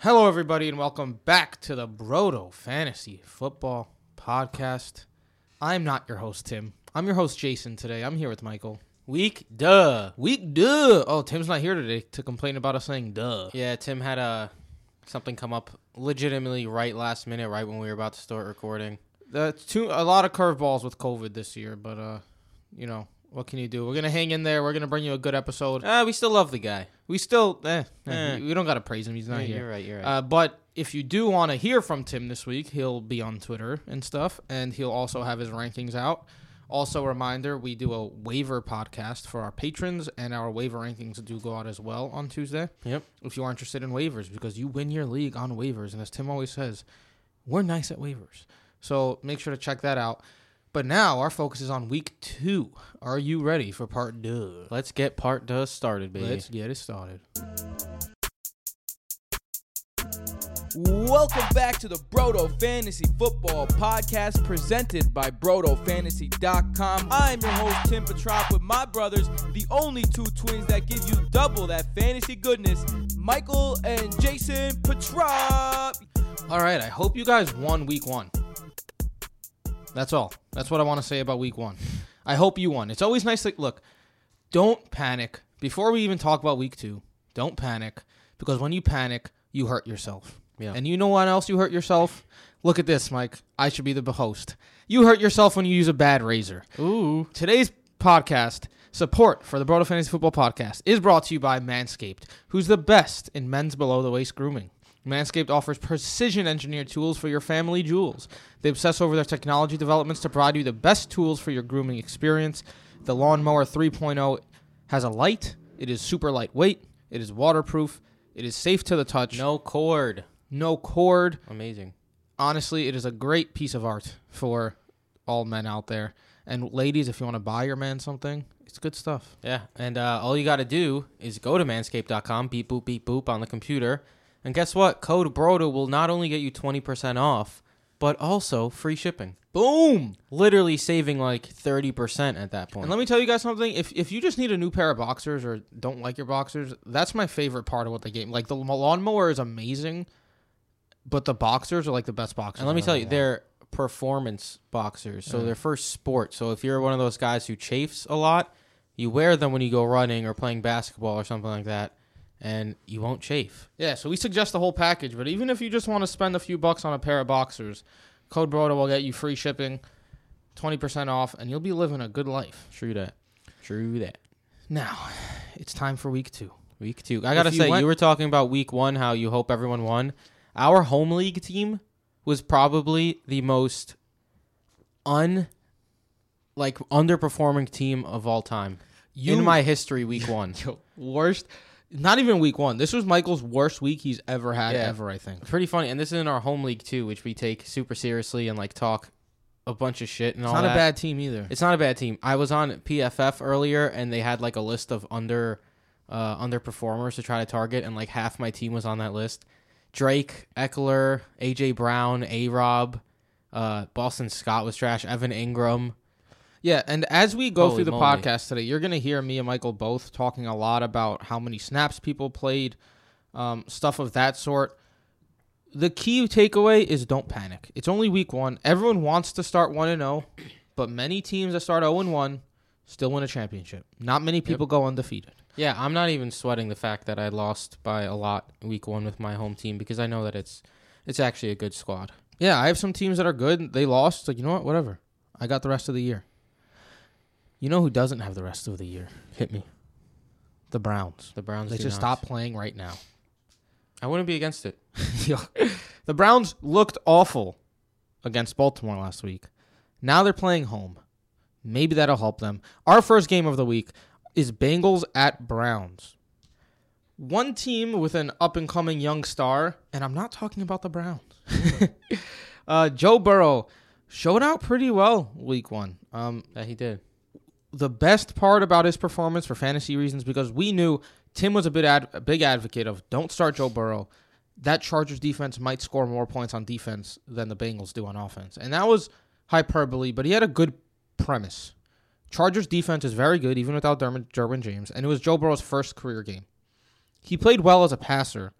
Hello, everybody, and welcome back to the Brodo Fantasy Football Podcast. I'm not your host, Tim. I'm your host, Jason. Today, I'm here with Michael. Week, duh. Week, duh. Oh, Tim's not here today to complain about us saying duh. Yeah, Tim had a something come up legitimately right last minute, right when we were about to start recording. That's too a lot of curveballs with COVID this year, but uh, you know what can you do? We're gonna hang in there. We're gonna bring you a good episode. Uh, we still love the guy. We still, eh, eh, Eh. we, we don't gotta praise him. He's not Yeah, here. You're right. You're right. Uh, but if you do want to hear from Tim this week, he'll be on Twitter and stuff, and he'll also have his rankings out. Also, a reminder: we do a waiver podcast for our patrons, and our waiver rankings do go out as well on Tuesday. Yep. If you are interested in waivers, because you win your league on waivers, and as Tim always says, we're nice at waivers. So make sure to check that out. But now our focus is on week two. Are you ready for part two? Let's get part duh started, baby. Let's get it started. Welcome back to the Brodo Fantasy Football Podcast presented by BrodoFantasy.com. I'm your host, Tim Petrop, with my brothers, the only two twins that give you double that fantasy goodness, Michael and Jason Petrop. All right, I hope you guys won week one. That's all. That's what I want to say about week one. I hope you won. It's always nice to look, don't panic. Before we even talk about week two, don't panic because when you panic, you hurt yourself. Yeah. And you know what else you hurt yourself? Look at this, Mike. I should be the host. You hurt yourself when you use a bad razor. Ooh. Today's podcast support for the Brodo Fantasy Football Podcast is brought to you by Manscaped, who's the best in men's below the waist grooming. Manscaped offers precision engineered tools for your family jewels. They obsess over their technology developments to provide you the best tools for your grooming experience. The Lawnmower 3.0 has a light, it is super lightweight, it is waterproof, it is safe to the touch, No cord. no cord, Amazing. honestly, it is a great piece of art for all men out there. And ladies, if you want to buy your man something, it's good stuff. Yeah. And uh, all you got to do is go to manscaped.com, beep boop beep boop on the computer, and guess what? Code Brodo will not only get you twenty percent off, but also free shipping. Boom! Literally saving like thirty percent at that point. And let me tell you guys something. If if you just need a new pair of boxers or don't like your boxers, that's my favorite part of what the game. Like the lawnmower is amazing, but the boxers are like the best boxers. And let me tell you, worn. they're performance boxers. So Yeah. they're for sport. So if you're one of those guys who chafes a lot, you wear them when you go running or playing basketball or something like that, and you won't chafe. yeah. So we suggest the whole package. But even if you just want to spend a few bucks on a pair of boxers, code Brodo will get you free shipping, twenty percent off, and you'll be living a good life. True that. True that. Now, it's time for week two. Week two. I gotta say, went- you were talking about week one, how you hope everyone won. Our home league team was probably the most un like underperforming team of all time. in my history, week one. Yo, worst. Not even week one. This was Michael's worst week he's ever had Yeah. ever. I think. pretty funny. And this is in our home league too, which we take super seriously and like talk a bunch of shit and It's all not that. a bad team either. It's not a bad team. I was on PFF earlier and they had like a list of under uh underperformers to try to target and like half my team was on that list. Drake, Ekeler, AJ Brown, A Rob, uh Boston Scott was trash, Evan Engram. Yeah, and as we go Holy through the moly. podcast today, you're gonna hear me and Michael both talking a lot about how many snaps people played, um, stuff of that sort. The key takeaway is don't panic. It's only week one. Everyone wants to start one and zero, but many teams that start zero and one still win a championship. Not many people go undefeated. Yeah, I'm not even sweating the fact that I lost by a lot week 1 with my home team because I know that it's it's actually a good squad. Yeah, I have some teams that are good. They lost. Like you know what? Whatever. I got the rest of the year. You know who doesn't have the rest of the year? Hit me. The Browns. The Browns They should not. stop playing right now. I wouldn't be against it. the Browns looked awful against Baltimore last week. Now they're playing home. Maybe that'll help them. Our first game of the week is Bengals at Browns. One team with an up and coming young star, and I'm not talking about the Browns. uh, Joe Burrow showed out pretty well week one. Um, That he did. The best part about his performance for fantasy reasons because we knew Tim was a bit ad, a big advocate of don't start Joe Burrow. That Chargers defense might score more points on defense than the Bengals do on offense, and that was hyperbole. But he had a good premise. Chargers defense is very good even without Derwin, Derwin James, and it was Joe Burrow's first career game. He played well as a passer,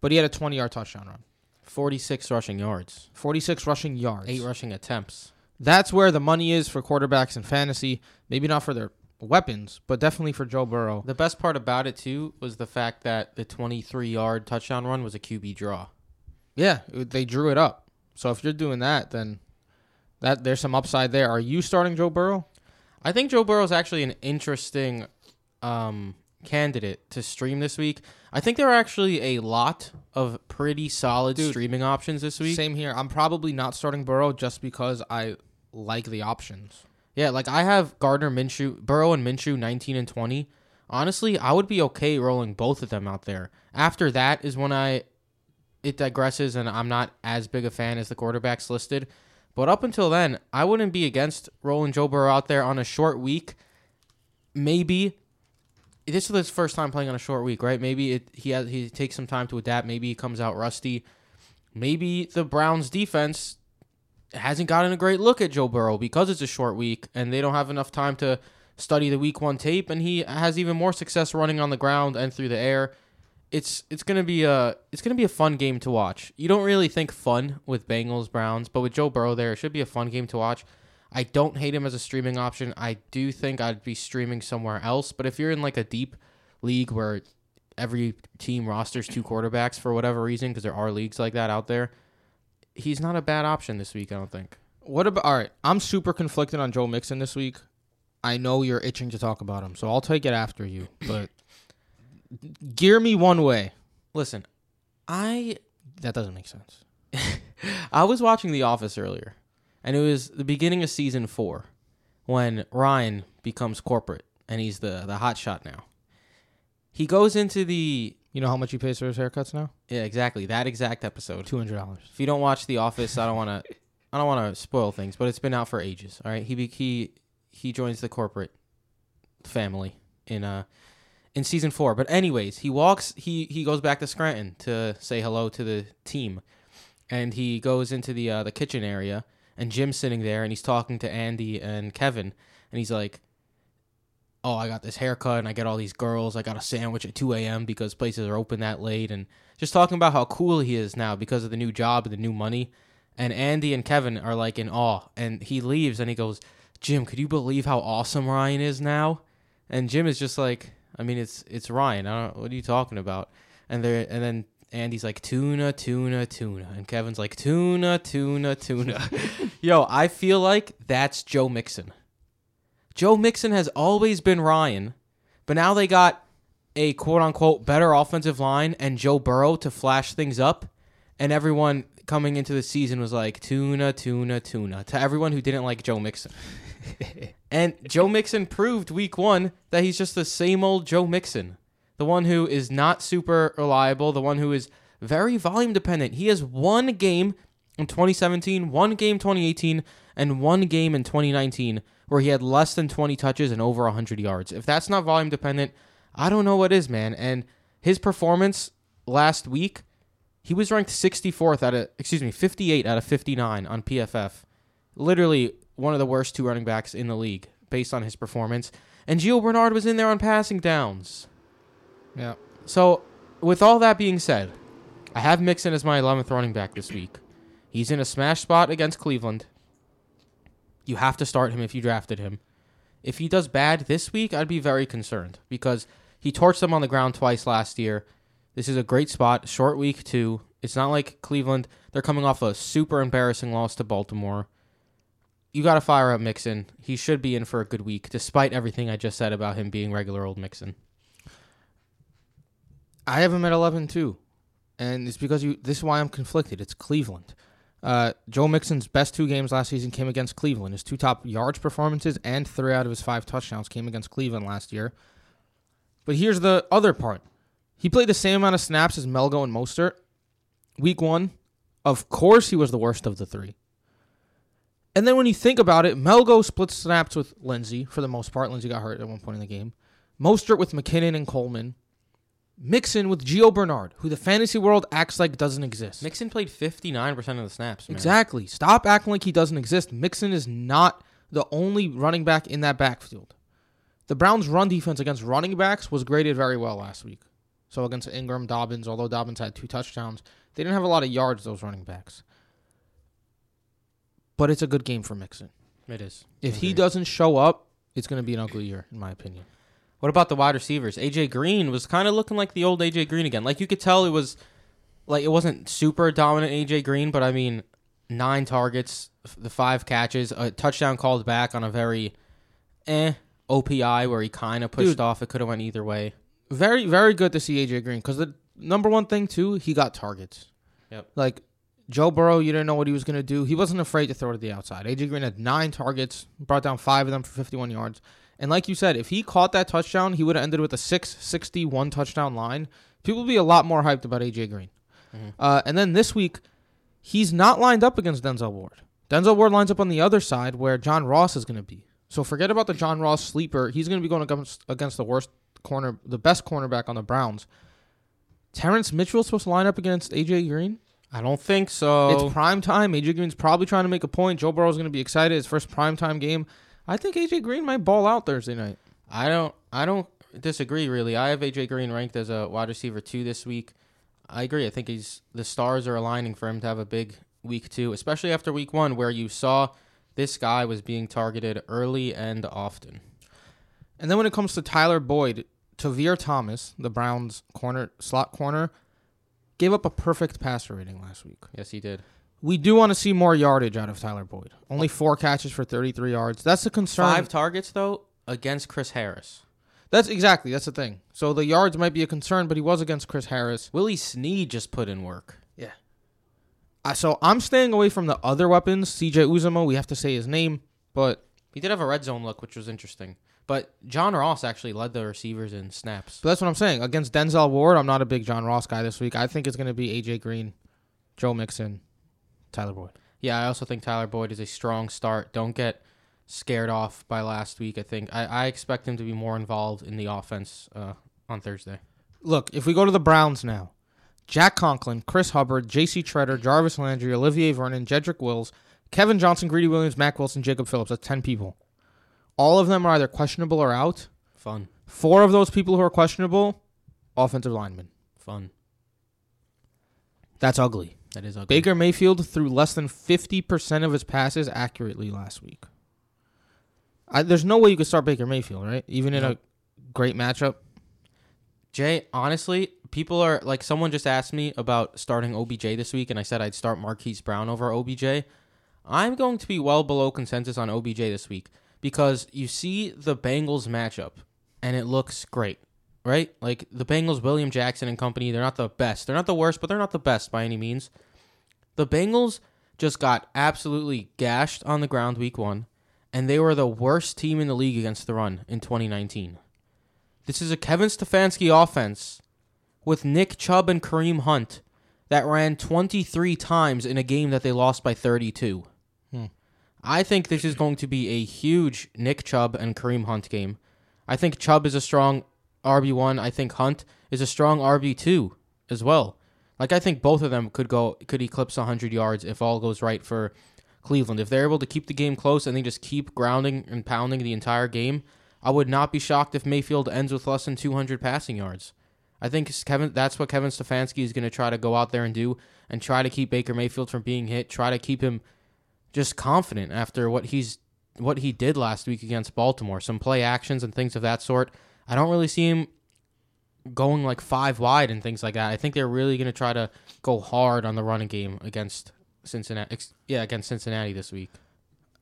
but he had a 20 yard touchdown run, 46 rushing yards, 46 rushing yards. eight rushing attempts. That's where the money is for quarterbacks in fantasy. Maybe not for their weapons, but definitely for Joe Burrow. The best part about it too was the fact that the 23 yard touchdown run was a QB draw. Yeah, they drew it up. So if you're doing that, then that there's some upside there. Are you starting Joe Burrow? I think Joe Burrow is actually an interesting um, candidate to stream this week. I think there are actually a lot of pretty solid Dude, streaming options this week. Same here. I'm probably not starting Burrow just because I like the options. Yeah, like I have Gardner Minshew, Burrow and Minshew 19 and 20. Honestly, I would be okay rolling both of them out there. After that is when I it digresses and I'm not as big a fan as the quarterbacks listed. But up until then, I wouldn't be against rolling Joe Burrow out there on a short week. Maybe this is his first time playing on a short week, right? Maybe it, he has he takes some time to adapt. Maybe he comes out rusty. Maybe the Browns defense hasn't gotten a great look at Joe Burrow because it's a short week and they don't have enough time to study the week one tape and he has even more success running on the ground and through the air. It's it's gonna be a it's gonna be a fun game to watch. You don't really think fun with Bengals Browns, but with Joe Burrow there, it should be a fun game to watch. I don't hate him as a streaming option. I do think I'd be streaming somewhere else, but if you're in like a deep league where every team rosters two quarterbacks for whatever reason, because there are leagues like that out there, he's not a bad option this week. I don't think. What about all right? I'm super conflicted on Joe Mixon this week. I know you're itching to talk about him, so I'll take it after you. But gear me one way. Listen, I That doesn't make sense. I was watching The Office earlier, and it was the beginning of season four when Ryan becomes corporate and he's the the hot shot now. He goes into the You know how much he pays for his haircuts now? yeah exactly that exact episode. Two hundred dollars. If you don't watch The Office, I don't want to I don't want to spoil things, but it's been out for ages. All right, he he he joins the corporate family in uh in season four. But anyways, he walks he he goes back to Scranton to say hello to the team, and he goes into the uh, the kitchen area, and Jim's sitting there, and he's talking to Andy and Kevin, and he's like. Oh, I got this haircut and I get all these girls. I got a sandwich at 2 a.m. because places are open that late. And just talking about how cool he is now because of the new job and the new money. And Andy and Kevin are like in awe. And he leaves and he goes, Jim, could you believe how awesome Ryan is now? And Jim is just like, I mean, it's it's Ryan. I don't. What are you talking about? And they and then Andy's like tuna, tuna, tuna, and Kevin's like tuna, tuna, tuna. Yo, I feel like that's Joe Mixon. Joe Mixon has always been Ryan, but now they got a quote unquote better offensive line and Joe Burrow to flash things up, and everyone coming into the season was like tuna, tuna, tuna to everyone who didn't like Joe Mixon. and Joe Mixon proved week one that he's just the same old Joe Mixon, the one who is not super reliable, the one who is very volume dependent. He has one game in 2017, one game 2018, and one game in 2019 where he had less than 20 touches and over 100 yards. If that's not volume dependent, I don't know what is, man. And his performance last week, he was ranked 64th out of, excuse me, 58 out of 59 on PFF. Literally one of the worst two running backs in the league based on his performance. And Gio Bernard was in there on passing downs. Yeah. So, with all that being said, I have Mixon as my 11th running back this week. He's in a smash spot against Cleveland. You have to start him if you drafted him. If he does bad this week, I'd be very concerned because he torched them on the ground twice last year. This is a great spot, short week too. It's not like Cleveland; they're coming off a super embarrassing loss to Baltimore. You got to fire up Mixon. He should be in for a good week, despite everything I just said about him being regular old Mixon. I have him at 11 too. And it's because you this is why I'm conflicted. It's Cleveland. Uh, Joe Mixon's best two games last season came against Cleveland. His two top yards performances and three out of his five touchdowns came against Cleveland last year. But here's the other part. He played the same amount of snaps as Melgo and Mostert. Week one, of course he was the worst of the three. And then when you think about it, Melgo split snaps with Lindsey for the most part. Lindsey got hurt at one point in the game. Mostert with McKinnon and Coleman. Mixon with Gio Bernard, who the fantasy world acts like doesn't exist. Mixon played 59% of the snaps, man. Exactly. Stop acting like he doesn't exist. Mixon is not the only running back in that backfield. The Browns' run defense against running backs was graded very well last week. So against Ingram, Dobbins, although Dobbins had two touchdowns, they didn't have a lot of yards, those running backs. But it's a good game for Mixon. It is. If he doesn't show up, it's going to be an ugly year, in my opinion. What about the wide receivers? AJ Green was kind of looking like the old AJ Green again. Like you could tell it was like it wasn't super dominant AJ Green, but I mean, nine targets, the five catches, a touchdown called back on a very eh OPI where he kind of pushed Dude. off. It could have went either way. Very, very good to see AJ Green because the number one thing too, he got targets. Yep. Like Joe Burrow, you didn't know what he was going to do. He wasn't afraid to throw to the outside. AJ Green had nine targets, brought down five of them for 51 yards. And like you said, if he caught that touchdown, he would have ended with a 661 touchdown line. People would be a lot more hyped about AJ Green. Mhm. Uh, and then this week, he's not lined up against Denzel Ward. Denzel Ward lines up on the other side where John Ross is going to be. So forget about the John Ross sleeper. He's going to be going against, against the worst corner, the best cornerback on the Browns. Terrence Mitchell's supposed to line up against AJ Green. I don't think so. It's prime time. AJ Green's probably trying to make a point. Joe Burrow's going to be excited. His first prime time game. I think AJ Green might ball out Thursday night. I don't I don't disagree really. I have AJ Green ranked as a wide receiver two this week. I agree. I think he's the stars are aligning for him to have a big week two, especially after week one where you saw this guy was being targeted early and often. And then when it comes to Tyler Boyd, Tavierre Thomas, the Browns corner slot corner, gave up a perfect passer rating last week. Yes, he did. We do want to see more yardage out of Tyler Boyd. Only four catches for 33 yards. That's a concern. Five targets though against Chris Harris. That's exactly that's the thing. So the yards might be a concern, but he was against Chris Harris. Willie Snead just put in work. Yeah. Uh, so I'm staying away from the other weapons. CJ Uzomah, we have to say his name, but He did have a red zone look, which was interesting. But John Ross actually led the receivers in snaps. But that's what I'm saying. Against Denzel Ward, I'm not a big John Ross guy this week. I think it's going to be AJ Green, Joe Mixon, Tyler Boyd. Yeah, I also think Tyler Boyd is a strong start. Don't get scared off by last week. I think I, I expect him to be more involved in the offense uh, on Thursday. Look, if we go to the Browns now, Jack Conklin, Chris Hubbard, J.C. Tretter, Jarvis Landry, Olivier Vernon, Jedrick Wills, Kevin Johnson, Greedy Williams, Mac Wilson, Jacob Phillips. That's 10 people. All of them are either questionable or out. Fun, Four of those people who are questionable, offensive linemen. fun. That's ugly. That is ugly. Baker Mayfield threw less than 50% of his passes accurately last week. I, there's no way you could start Baker Mayfield, right? Even in a great matchup. Jay, honestly, people are like someone just asked me about starting OBJ this week, and I said I'd start Marquise Brown over OBJ. I'm going to be well below consensus on OBJ this week because you see the Bengals matchup, and it looks great, right? Like the Bengals, William Jackson and company, they're not the best. They're not the worst, but they're not the best by any means. The Bengals just got absolutely gashed on the ground week one, and they were the worst team in the league against the run in 2019. This is a Kevin Stefanski offense with Nick Chubb and Kareem Hunt that ran 23 times in a game that they lost by 32. Hmm. I think this is going to be a huge Nick Chubb and Kareem Hunt game. I think Chubb is a strong RB1. I think Hunt is a strong RB2 as well. Like I think both of them could go could eclipse 100 yards if all goes right for Cleveland. If they're able to keep the game close and they just keep grounding and pounding the entire game, I would not be shocked if Mayfield ends with less than 200 passing yards. I think Kevin that's what Kevin Stefanski is going to try to go out there and do and try to keep Baker Mayfield from being hit, try to keep him just confident after what he's what he did last week against Baltimore, some play actions and things of that sort. I don't really see him going like five wide and things like that. I think they're really going to try to go hard on the running game against Cincinnati. Yeah, against Cincinnati this week.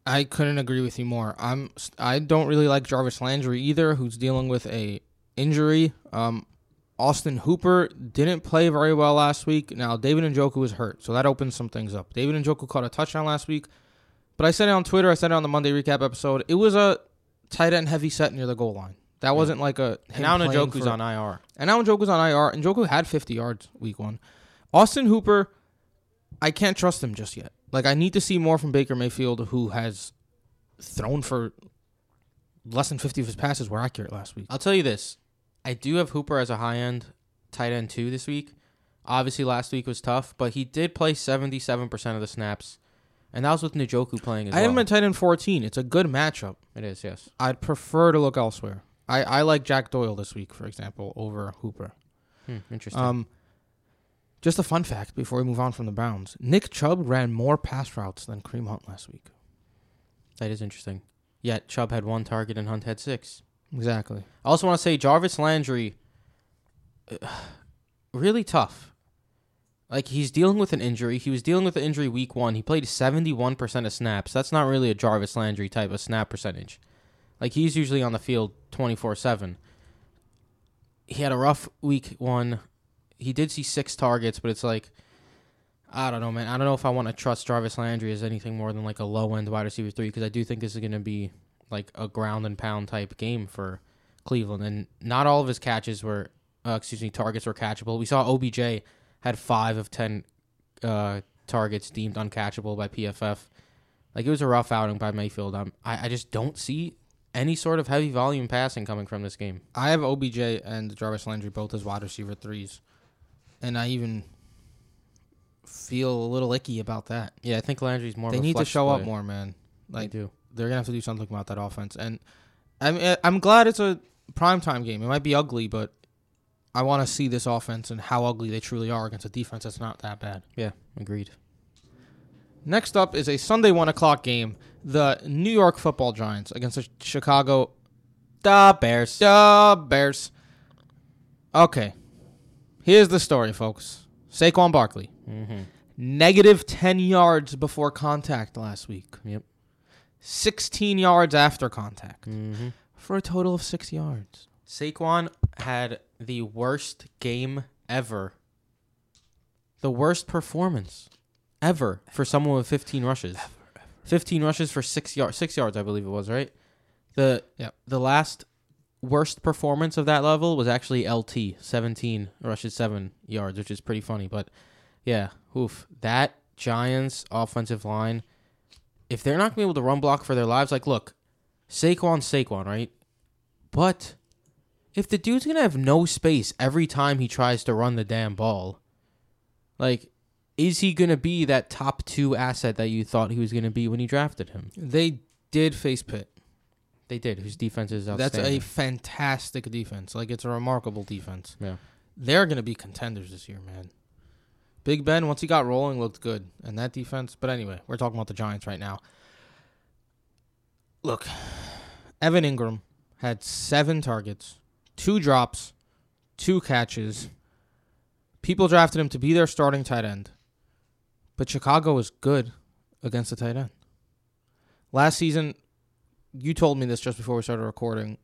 I couldn't agree with you more. I'm I don't really like Jarvis Landry either, who's dealing with a injury. Um, Austin Hooper didn't play very well last week. Now David Njoku was hurt, so that opens some things up. David Njoku caught a touchdown last week, but I said it on Twitter. I said it on the Monday recap episode. It was a tight end heavy set near the goal line. That wasn't like a And now Njoku's for- on IR. and now Njoku's on IR. And Njoku had 50 yards week one. Austin Hooper, I can't trust him just yet. Like I need to see more from Baker Mayfield, who has thrown for less than 50 of his passes were accurate last week. I'll tell you this. I do have Hooper as a high end tight end too this week. Obviously last week was tough, but he did play 77% of the snaps. And that was with Njoku playing as I have him well. at tight end 14. It's a good matchup. it is, yes. I'd prefer to look elsewhere. I, I like Jack Doyle this week, for example, over Hooper. Hmm, interesting. Um, just a fun fact before we move on from the Browns: Nick Chubb ran more pass routes than Kareem Hunt last week. that is interesting. Yet Chubb had one target and Hunt had six. Exactly. I also want to say Jarvis Landry, uh, really tough. Like he's dealing with an injury. He was dealing with an injury week one. He played seventy one percent of snaps. That's not really a Jarvis Landry type of snap percentage. Like he's usually on the field twenty four seven. He had a rough week one. He did see six targets, but it's like I don't know, man. I don't know if I want to trust Jarvis Landry as anything more than like a low end wide receiver three because I do think this is going to be like a ground and pound type game for Cleveland, and not all of his catches were, uh, excuse me, targets were catchable. We saw OBJ had five of ten uh, targets deemed uncatchable by PFF. Like it was a rough outing by Mayfield. Um, I I just don't see any sort of heavy volume passing coming from this game. I have OBJ and Jarvis Landry both as wide receiver threes, and I even feel a little icky about that. Yeah, I think Landry's more. they of a need to show up more, man. They Like do. they're gonna have to do something about that offense. And I mean, eh, I'm glad it's a primetime game. It might be ugly, but I want to see this offense and how ugly they truly are against a defense that's not that bad. Yeah, agreed. Next up is a Sunday one o'clock game: the New York Football Giants against the Chicago The Bears. uh, Bears. Okay, here's the story, folks. Saquon Barkley, Mm-hmm. negative ten yards before contact last week. Yep. 16 yards after contact Mm-hmm. for a total of six yards. Saquon had the worst game ever. The worst performance ever for someone with 15 rushes. 15 rushes for 6 yards, 6 yards I believe it was, right? The Yep. the last worst performance of that level was actually LT, 17 rushes 7 yards, which is pretty funny, but yeah, oof. That Giants offensive line if they're not going to be able to run block for their lives, like look, Saquon's Saquon, right? But if the dude's gonna have no space every time he tries to run the damn ball, like, is he gonna be that top two asset that you thought he was gonna be when you drafted him? They did face Pitt. They did. Whose defense is outstanding. That's a fantastic defense. Like it's a remarkable defense. Yeah. They're going to be contenders this year, man. Big Ben, once he got rolling, looked good. And that defense, but anyway, we're talking about the Giants right now. Look, Evan Engram had seven targets, two drops, two catches. People drafted him to be their starting tight end. But Chicago was good against the tight end. Last season, you told me this just before we started recording.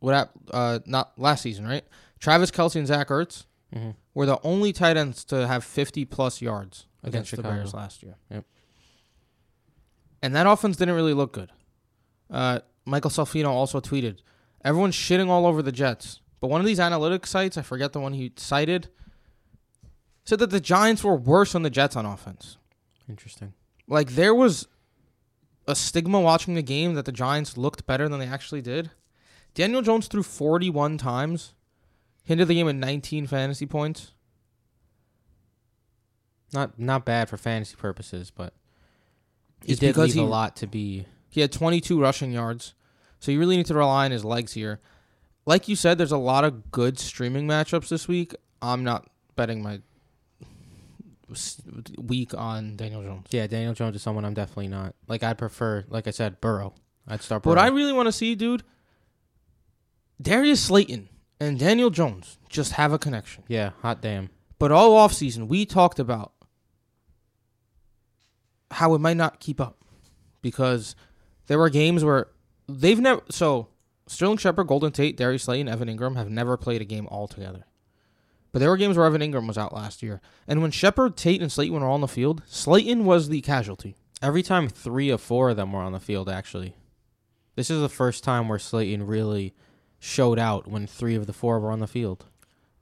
What uh not last season, right? Travis Kelce and Zach Ertz Mhm. were the only tight ends to have 50 plus yards Against against, the Bears last year. Yep. And that offense didn't really look good. Uh, Michael Salfino also tweeted, "Everyone's shitting all over the Jets, but one of these analytics sites, I forget the one he cited, said that the Giants were worse than the Jets on offense. Interesting. Like there was a stigma watching the game that the Giants looked better than they actually did. Daniel Jones threw 41 times, hinted the game at 19 fantasy points. Not not bad for fantasy purposes, but he It's did leave he a lot to be. He had 22 rushing yards. So you really need to rely on his legs here. Like you said, there's a lot of good streaming matchups this week. I'm not betting my s- week on Daniel Jones. Yeah, Daniel Jones is someone I'm definitely not. Like I'd prefer, like I said, Burrow. I'd start. But Burrow. what I really want to see, dude, Darius Slayton and Daniel Jones just have a connection. yeah, hot damn. But all offseason, we talked about how it might not keep up because there were games where they've never. So Sterling Shepard, Golden Tate, Darius Slayton, Evan Engram have never played a game all together. But there were games where Evan Engram was out last year. And when Shepard, Tate, and Slayton were all on the field, Slayton was the casualty. Every time three or four of them were on the field, actually. This is the first time where Slayton really showed out when three of the four were on the field.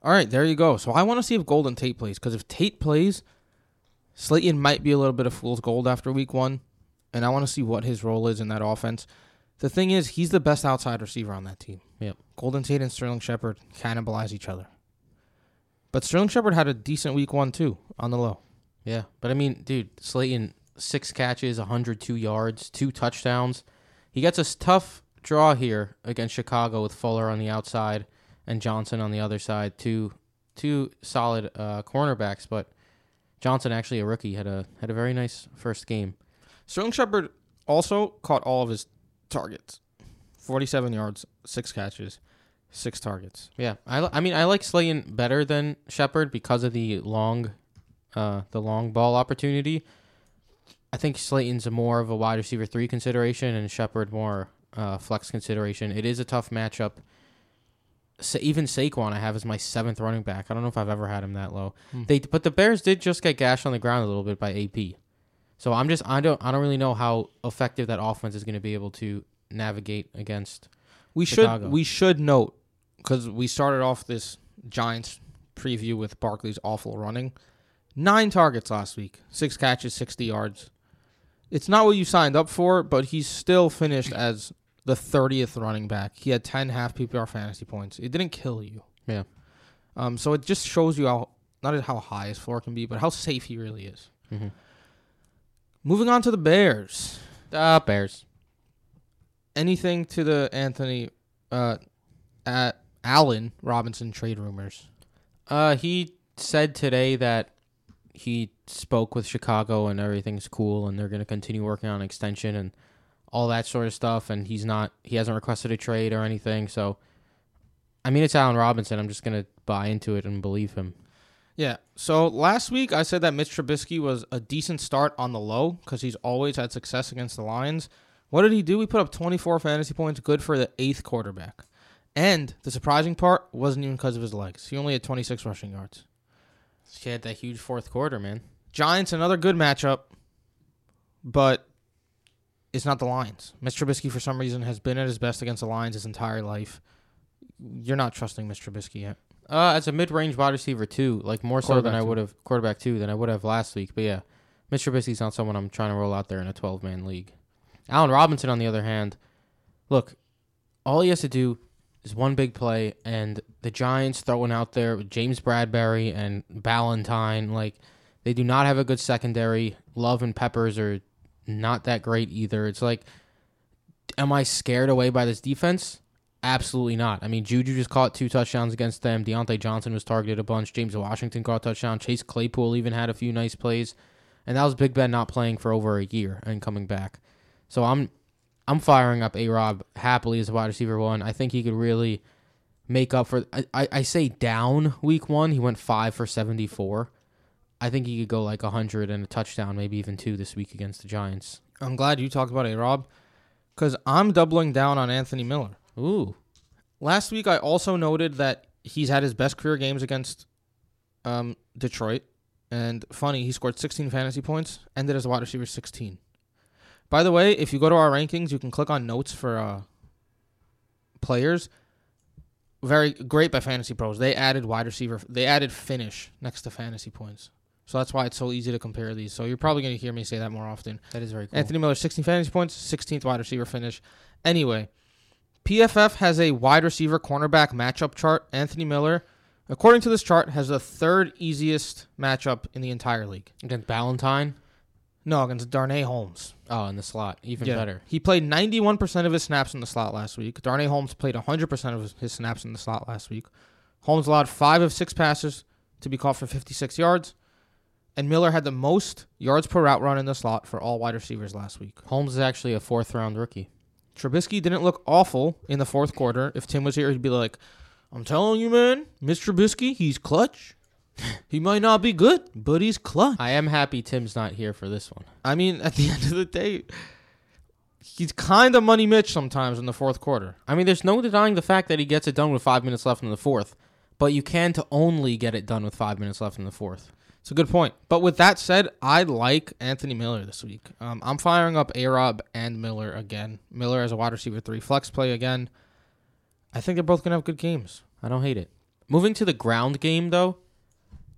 All right, there you go. So I want to see if Golden Tate plays because if Tate plays, Slayton might be a little bit of fool's gold after week one, and I want to see what his role is in that offense. The thing is, he's the best outside receiver on that team. Yep. Golden Tate and Sterling Shepard cannibalize each other. But Sterling Shepard had a decent week one too on the low. Yeah, but I mean, dude, Slayton six catches, 102 yards, two touchdowns. He gets a tough draw here against Chicago with Fuller on the outside. and Johnson on the other side. Two two solid uh, cornerbacks, but Johnson actually a rookie had a had a very nice first game. Sterling Shepard also caught all of his targets 47 yards, six catches, six targets. Yeah, I, I mean I like Slayton better than Shepard because of the long, uh, the long ball opportunity. I think Slayton's more of a wide receiver three consideration, and Shepard more uh, flex consideration. It is a tough matchup. Sa- even Saquon I have as my seventh running back. I don't know if I've ever had him that low. Hmm. They but the Bears did just get gashed on the ground a little bit by AP. So I'm just I don't I don't really know how effective that offense is going to be able to navigate against. We Chicago. should we should note because we started off this Giants preview with Barkley's awful running. Nine targets last week, six catches, 60 yards. It's not what you signed up for, but he's still finished as the 30th running back. He had 10 half PPR fantasy points. It didn't kill you. Yeah. Um, so it just shows you how not how high his floor can be, but how safe he really is. Mm-hmm. Moving on to the Bears. Uh, Bears. Anything to the Anthony uh, at Allen Robinson trade rumors? Uh, he said today that he spoke with Chicago and everything's cool and they're going to continue working on an extension and all that sort of stuff. And he's not, he hasn't requested a trade or anything. So, I mean, it's Allen Robinson. I'm just going to buy into it and believe him. Yeah. So last week I said that Mitch Trubisky was a decent start on the low because he's always had success against the Lions. What did he do? He put up 24 fantasy points, good for the eighth quarterback. And the surprising part wasn't even because of his legs. He only had 26 rushing yards. He had that huge fourth quarter, man. Giants, another good matchup, but it's not the Lions. Mitch Trubisky, for some reason, has been at his best against the Lions his entire life. You're not trusting Mitch Trubisky yet. Uh, as a mid-range wide receiver too, like more so than I would have quarterback too than I would have last week. But yeah, Mitch Trubisky's not someone I'm trying to roll out there in a 12-man league. Allen Robinson, on the other hand, look, all he has to do is one big play, and the Giants throwing out there with James Bradberry and Ballentine, like they do not have a good secondary. Love and Peppers are not that great either. It's like, am I scared away by this defense? Absolutely not. I mean, Juju just caught two touchdowns against them. Diontae Johnson was targeted a bunch. James Washington caught a touchdown. Chase Claypool even had a few nice plays. And that was Big Ben not playing for over a year and coming back. So I'm I'm firing up A Rob happily as a wide receiver one. I think he could really make up for I, I, I say down week one. He went five for seventy four. I think he could go like hundred and a touchdown, maybe even two this week against the Giants. I'm glad you talked about A Rob because I'm doubling down on Anthony Miller. Ooh. Last week, I also noted that he's had his best career games against um, Detroit. And funny, he scored 16 fantasy points, ended as a wide receiver 16. By the way, if you go to our rankings, you can click on notes for uh, players. Very great by Fantasy Pros. They added wide receiver, they added finish next to fantasy points. So that's why it's so easy to compare these. So you're probably going to hear me say that more often. That is very cool. Anthony Miller, 16 fantasy points, 16th wide receiver finish. Anyway, PFF has a wide receiver cornerback matchup chart. Anthony Miller, according to this chart, has the third easiest matchup in the entire league. Against Ballentine. No, against Darnay Holmes. Oh, in the slot. Even Yeah. better. He played 91% of his snaps in the slot last week. Darnay Holmes played 100% of his- snaps in the slot last week. Holmes allowed five of six passes to be caught for 56 yards. And Miller had the most yards per route run in the slot for all wide receivers last week. Holmes is actually a fourth round rookie. Trubisky didn't look awful in the fourth quarter. If Tim was here, he'd be like, I'm telling you, man, Mr. Trubisky, he's clutch. He might not be good, but he's clutch. I am happy Tim's not here for this one. I mean, at the end of the day, he's kind of money Mitch sometimes in the fourth quarter. I mean, there's no denying the fact that he gets it done with five minutes left in the fourth, but you can to only get it done with five minutes left in the fourth. It's a good point. But with that said, I like Anthony Miller this week. Um, I'm firing up A Rob and Miller again. Miller as a wide receiver three flex play again. I think they're both going to have good games. I don't hate it. Moving to the ground game, though,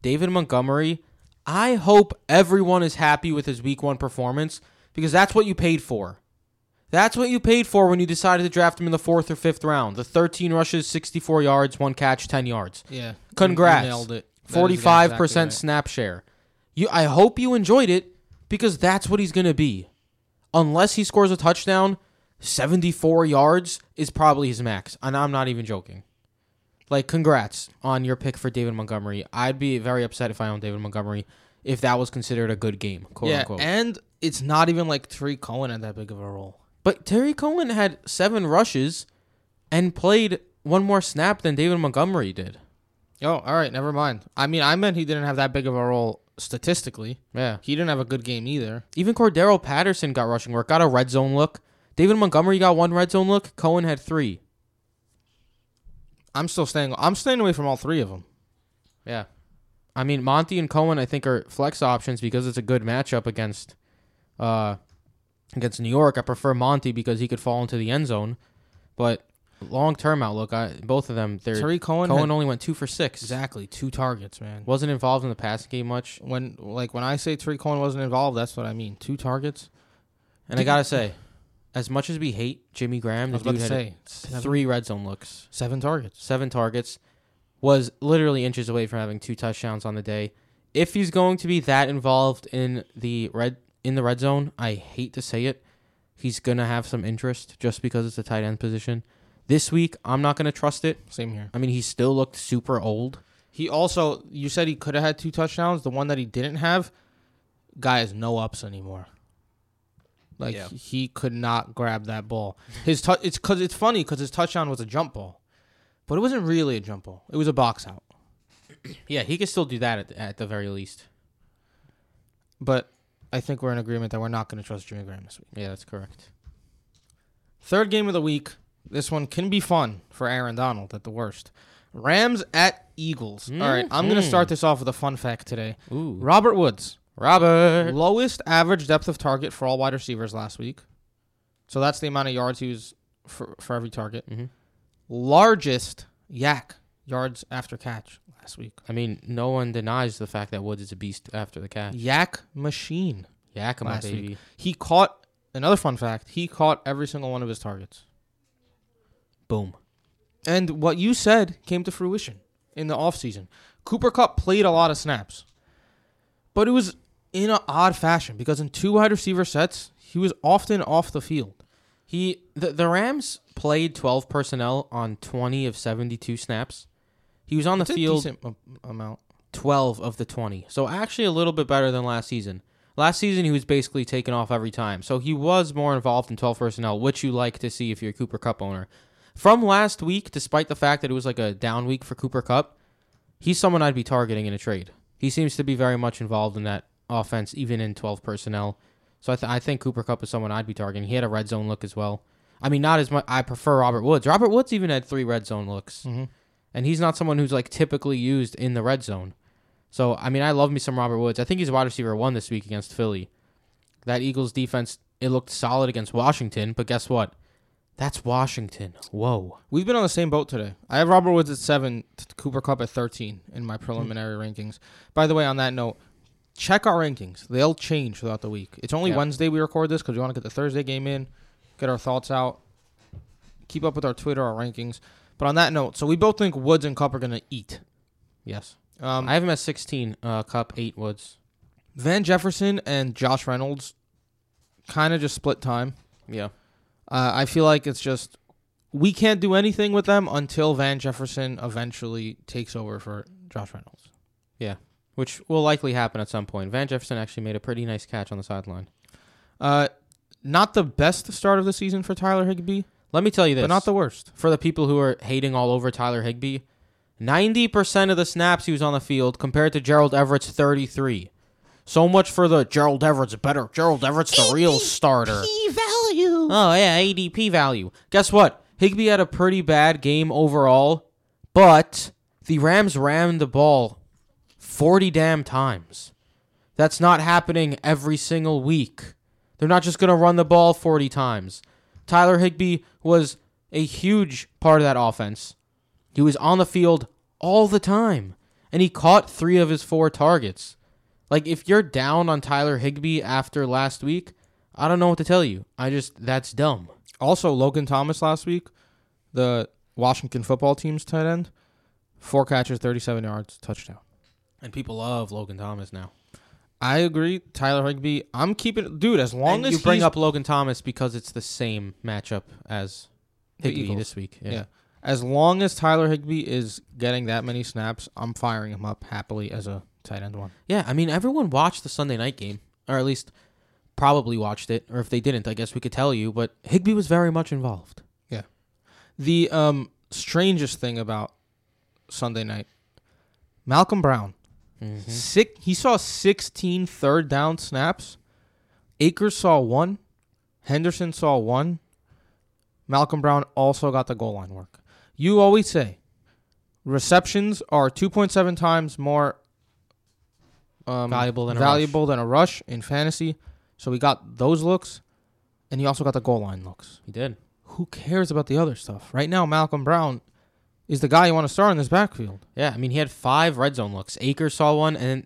David Montgomery, I hope everyone is happy with his week one performance because that's what you paid for. That's what you paid for when you decided to draft him in the fourth or fifth round. The 13 rushes, 64 yards, one catch, 10 yards. Yeah. Congrats. You nailed it. That is Forty-five exactly percent right. snap share. You, I hope you enjoyed it because that's what he's gonna be. Unless he scores a touchdown, seventy-four yards is probably his max, and I'm not even joking. Like congrats on your pick for David Montgomery. I'd be very upset if I owned David Montgomery if that was considered a good game, quote yeah, unquote. and it's not even like Tarik Cohen had that big of a role. but Terry Cohen had seven rushes and played one more snap than David Montgomery did. Oh, all right, never mind. I mean, I meant he didn't have that big of a role statistically. Yeah. He didn't have a good game either. Even Cordarrelle Patterson got rushing work, got a red zone look. David Montgomery got one red zone look. Cohen had three. I'm still staying. I'm staying away from all three of them. Yeah. I mean, Monty and Cohen, I think, are flex options because it's a good matchup against uh, against New York. I prefer Monty because he could fall into the end zone. But long term outlook, I, both of them, they're Tarik Cohen. Cohen had- only went two for six. exactly two targets, man. Wasn't involved in the passing game much. When like when I say Tarik Cohen wasn't involved, that's what I mean. Two targets. And I gotta say, as much as we hate Jimmy Graham, I the dude to had say seven, three red zone looks, seven targets. seven targets, was literally inches away from having two touchdowns on the day. If he's going to be that involved in the red in the red zone, I hate to say it, he's gonna have some interest just because it's a tight end position. This week, I'm not gonna trust it. Same here. I mean, he still looked super old. He also, you said he could have had two touchdowns. The one that he didn't have, guy has no ups anymore. Like Yeah. he could not grab that ball. His tou- it's because it's funny because his touchdown was a jump ball, but it wasn't really a jump ball. It was a box out. Yeah, he could still do that at, at the very least. But I think we're in agreement that we're not going to trust Jimmy Graham this week. Yeah, that's correct. Third game of the week. This one can be fun for Aaron Donald at the worst. Rams at Eagles. All right, I'm going to Mhm. start this off with a fun fact today. Ooh, Robert Woods, Robert. lowest average depth of target for all wide receivers last week. So that's the amount of yards he was for, for every target. Mhm. Largest YAC yards after catch last week. I mean, no one denies the fact that Woods is a beast after the catch. Yak machine. Yakima, Last week. He caught another fun fact. He caught every single one of his targets. Boom. And what you said came to fruition in the offseason. Cooper Kupp played a lot of snaps, but it was in an odd fashion because in two wide receiver sets, he was often off the field. He the, the Rams played 12 personnel on 20 of 72 snaps. He was on the It's a field decent amount. 12 of the 20. So actually a little bit better than last season. Last season he was basically taken off every time. So he was more involved in 12 personnel, which you like to see if you're a Cooper Kupp owner. From last week, despite the fact that it was like a down week for Cooper Kupp, he's someone I'd be targeting in a trade. He seems to be very much involved in that offense, even in 12 personnel. So I, th- I think Cooper Kupp is someone I'd be targeting. He had a red zone look as well. I mean, not as much. I prefer Robert Woods. Robert Woods even had three red zone looks, Mhm. and he's not someone who's like typically used in the red zone. So I mean, I love me some Robert Woods. I think he's a wide receiver one this week against Philly. That Eagles defense it looked solid against Washington, but guess what? That's Washington. Whoa. We've been on the same boat today. I have Robert Woods at seven, Cooper Kupp at thirteen in my preliminary rankings. By the way, on that note, check our rankings. They'll change throughout the week. It's only Yeah. Wednesday we record this because we want to get the Thursday game in, get our thoughts out, keep up with our Twitter, our rankings. But on that note, so we both think Woods and Kupp are gonna eat. Yes. Um, I have him at 16. Uh, Kupp eight Woods. Van Jefferson and Josh Reynolds kind of just split time. Yeah. Uh, I feel like it's just we can't do anything with them until Van Jefferson eventually takes over for Josh Reynolds. Which will likely happen at some point. Van Jefferson actually made a pretty nice catch on the sideline. Uh, not the best start of the season for Tyler Higbee, Let me tell you this. but not the worst. for the people who are hating all over Tyler Higbee, 90% of the snaps he was on the field compared to Gerald Everett's 33. So much for the Gerald Everett's better. Gerald Everett's the real starter. value. Oh, yeah, ADP value. Guess what? Higbee had a pretty bad game overall, but the Rams ran the ball 40 damn times. That's not happening every single week. They're not just going to run the ball 40 times. Tyler Higbee was a huge part of that offense. He was on the field all the time, and he caught three of his four targets. Like, if you're down on Tyler Higbee after last week, I don't know what to tell you. I just, that's dumb. Also, Logan Thomas last week, the Washington football team's tight end, four catches, 37 yards, touchdown. And people love Logan Thomas now. I agree. Tyler Higbee. I'm keeping dude as long and as you bring up Logan Thomas because it's the same matchup as Higbee this week. Yeah. Yeah. As long as Tyler Higbee is getting that many snaps, I'm firing him up happily as a tight end one. Yeah, I mean, everyone watched the Sunday night game, or at least probably watched it. Or if they didn't, I guess we could tell you. But Higbee was very much involved. Yeah. The um strangest thing about Sunday night, Malcolm Brown, Mm-hmm. sick. He saw 16 third down snaps. Akers saw one. Henderson saw one. Malcolm Brown also got the goal line work. You always say receptions are 2.7 times more um, Valuable than a valuable than a rush in fantasy. So we got those looks, and he also got the goal line looks. He did. Who cares about the other stuff? Right now, Malcolm Brown is the guy you want to start in this backfield. Yeah, I mean, he had five red zone looks. Akers saw one, and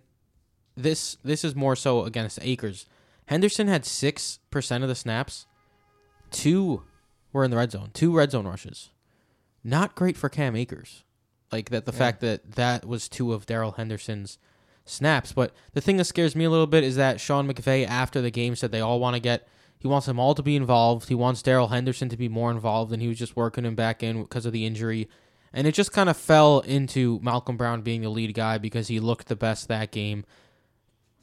this this is more so against Akers. Henderson had six percent of the snaps. Two were in the red zone. Two red zone rushes. Not great for Cam Akers. Like that, the Yeah. fact that that was two of Darrell Henderson's snaps. But the thing that scares me a little bit is that Sean McVay after the game said they all want to get. He wants them all to be involved. He wants Daryl Henderson to be more involved, and he was just working him back in because of the injury. And it just kind of fell into Malcolm Brown being the lead guy because he looked the best that game.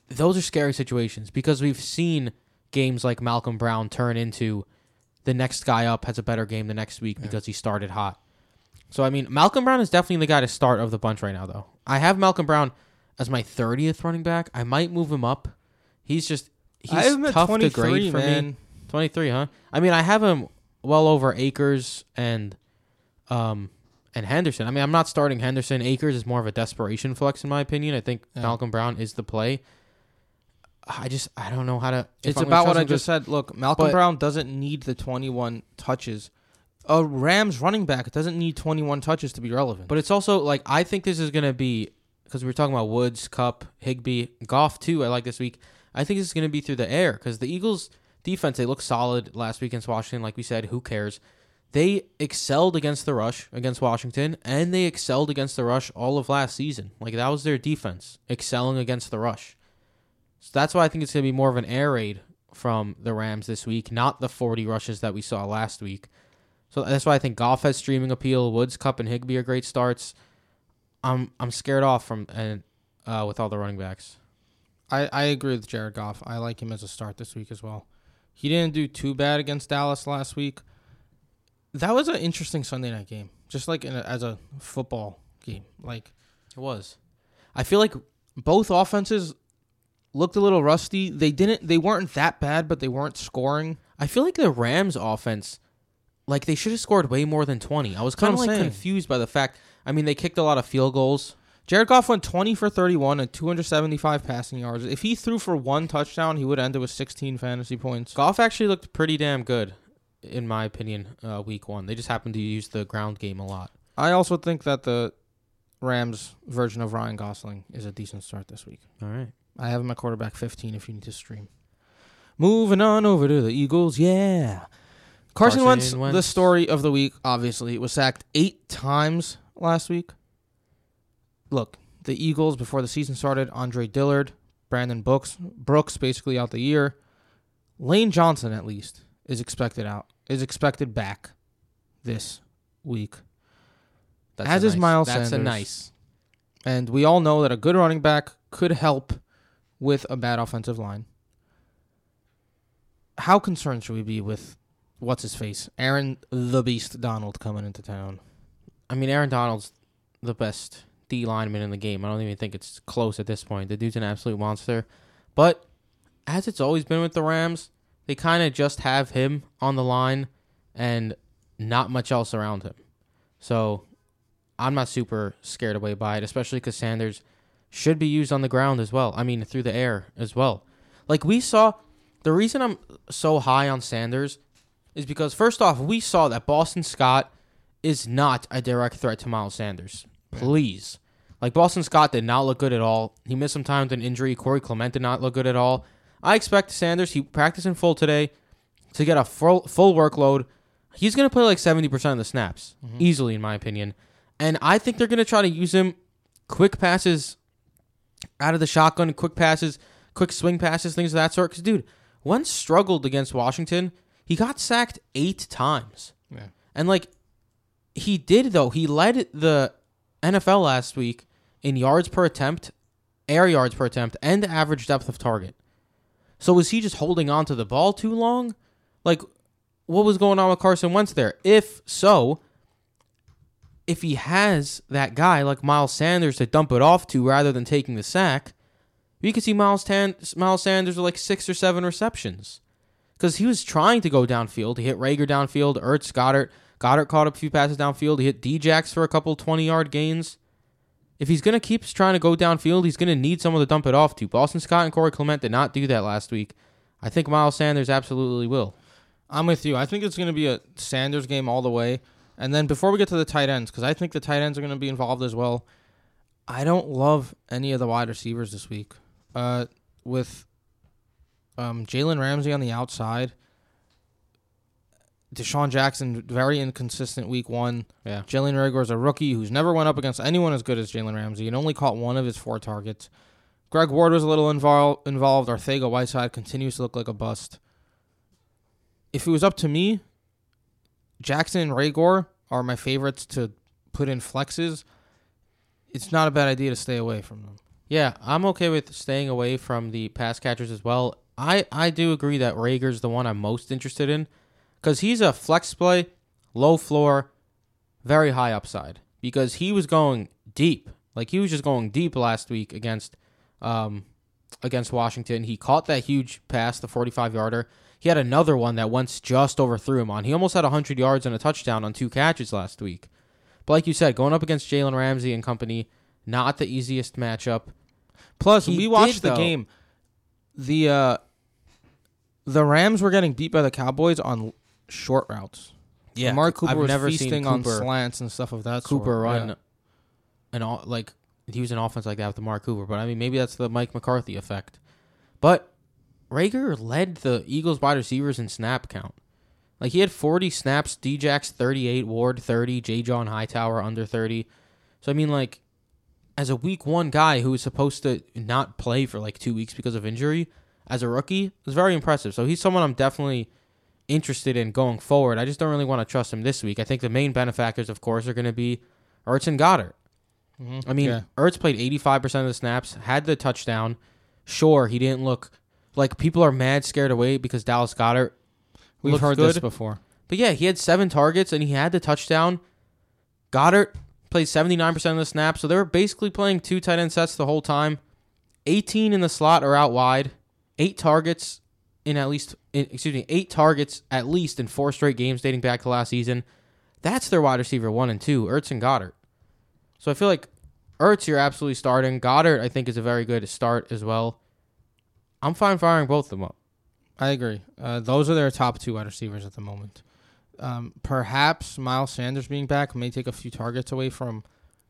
Those are scary situations because we've seen games like Malcolm Brown turn into the next guy up has a better game the next week because he started hot. So I mean, Malcolm Brown is definitely the guy to start of the bunch right now, though. I have Malcolm Brown as my thirtieth running back. I might move him up. He's just he's I have him at tough to 23, grade for me. Twenty three, huh? I mean, I have him well over Akers and um and Henderson. I mean, I'm not starting Henderson. Akers is more of a desperation flex in my opinion. I think Yeah. Malcolm Brown is the play. I just I don't know how to. It's about what I just said. Look, Malcolm but- Brown doesn't need the 21 touches. A Rams running back doesn't need 21 touches to be relevant. But it's also like I think this is gonna be because we were talking about Woods, Kupp, Higbee, Goff too. I like this week. I think this is gonna be through the air because the Eagles defense they looked solid last week against Washington. Like we said, who cares? They excelled against the rush against Washington, and they excelled against the rush all of last season. Like that was their defense excelling against the rush. So that's why I think it's gonna be more of an air raid from the Rams this week, not the 40 rushes that we saw last week. So that's why I think Goff has streaming appeal. Woods, Kupp, and Higbee are great starts. I'm I'm scared off from and uh, with all the running backs. I, I agree with Jared Goff. I like him as a start this week as well. He didn't do too bad against Dallas last week. That was an interesting Sunday night game, just like in a, as a football game. Like It was. I feel like both offenses looked a little rusty. They didn't. They weren't that bad, but they weren't scoring. I feel like the Rams offense, like they should have scored way more than twenty. I was kind of like saying. confused by the fact. I mean, they kicked a lot of field goals. Jared Goff went 20 for 31 and 275 passing yards. If he threw for one touchdown, he would end it with 16 fantasy points. Goff actually looked pretty damn good, in my opinion. Uh, week one, they just happened to use the ground game a lot. I also think that the Rams version of Ryan Gosling is a decent start this week. All right. I have him at quarterback 15 if you need to stream. Moving on over to the Eagles, yeah. Carson, Carson Wentz, Wentz. the story of the week, obviously, was sacked eight times last week. Look, the Eagles, before the season started, Andre Dillard, Brandon Brooks, Brooks basically out the year. Lane Johnson, at least, is expected out, is expected back this week. That's As a is nice, Miles That's a nice. And we all know that a good running back could help with a bad offensive line. How concerned should we be with what's his face? Aaron the Beast Donald coming into town. I mean, Aaron Donald's the best D lineman in the game. I don't even think it's close at this point. The dude's an absolute monster. But as it's always been with the Rams, they kind of just have him on the line and not much else around him. So I'm not super scared away by it, especially because Sanders should be used on the ground as well. I mean, through the air as well. Like we saw, the reason I'm so high on Sanders is because, first off, we saw that Boston Scott is not a direct threat to Miles Sanders. Please. Like Boston Scott did not look good at all. He missed some time with an injury. Corey Clement did not look good at all. I expect Sanders, he practiced in full today, to get a full, full workload. He's going to play like 70% of the snaps, mm-hmm. easily, in my opinion. And I think they're going to try to use him quick passes out of the shotgun, quick passes, quick swing passes, things of that sort. Because, dude, Wentz struggled against Washington. He got sacked eight times. Yeah. And like he did though. He led the NFL last week in yards per attempt, air yards per attempt, and average depth of target. So was he just holding on to the ball too long? Like, what was going on with Carson Wentz there? If so, if he has that guy like Miles Sanders to dump it off to rather than taking the sack, you could see Miles, Tan- Miles Sanders with like six or seven receptions. Because he was trying to go downfield. He hit Reagor downfield, Ertz, Goedert. Goddard caught a few passes downfield. He hit Djax for a couple 20 yard gains. If he's going to keep trying to go downfield, he's going to need someone to dump it off to. Boston Scott and Corey Clement did not do that last week. I think Miles Sanders absolutely will. I'm with you. I think it's going to be a Sanders game all the way. And then before we get to the tight ends, because I think the tight ends are going to be involved as well. I don't love any of the wide receivers this week. Uh, with um, Jalen Ramsey on the outside, DeSean Jackson very inconsistent week one. Yeah. Jalen is a rookie who's never went up against anyone as good as Jalen Ramsey and only caught one of his four targets. Greg Ward was a little invol- involved. Arcega-Whiteside continues to look like a bust. If it was up to me, Jackson and Reagor are my favorites to put in flexes. It's not a bad idea to stay away from them. Yeah, I'm okay with staying away from the pass catchers as well. I, I do agree that Reagor's the one I'm most interested in because he's a flex play, low floor, very high upside because he was going deep. Like he was just going deep last week against um, against Washington. He caught that huge pass, the 45 yarder. He had another one that once just overthrew him on. He almost had 100 yards and a touchdown on two catches last week. But like you said, going up against Jalen Ramsey and company, not the easiest matchup. Plus, He we watched did, the though. game. The uh, the Rams were getting beat by the Cowboys on short routes. Yeah, Mark Cooper I've was never feasting on Cooper- slants and stuff of that Cooper sort. run Yeah. an all like he was an offense like that with Mark Cooper. But I mean, maybe that's the Mike McCarthy effect. But Reagor led the Eagles wide receivers in snap count. Like he had 40 snaps, Djax 38, Ward 30, J. John Hightower under 30. So I mean, like as a week one guy who was supposed to not play for like two weeks because of injury, as a rookie, is very impressive. So he's someone I'm definitely interested in going forward. I just don't really want to trust him this week. I think the main benefactors, of course, are going to be Ertz and Goedert. Mhm. I mean, Yeah. Ertz played 85% of the snaps, had the touchdown. Sure, he didn't look like people are mad scared away because Dallas Goedert. we've heard good. this before. But yeah, he had seven targets and he had the touchdown. Goedert played 79% of the snaps, so they were basically playing two tight end sets the whole time. 18 in the slot or out wide, eight targets in at least, in, excuse me, eight targets at least in four straight games dating back to last season. That's their wide receiver one and two, Ertz and Goedert. So I feel like Ertz, you're absolutely starting. Goedert, I think, is a very good start as well. I'm fine firing both of them up. I agree. Uh, those are their top two wide receivers at the moment. Um, perhaps Miles Sanders being back may take a few targets away from.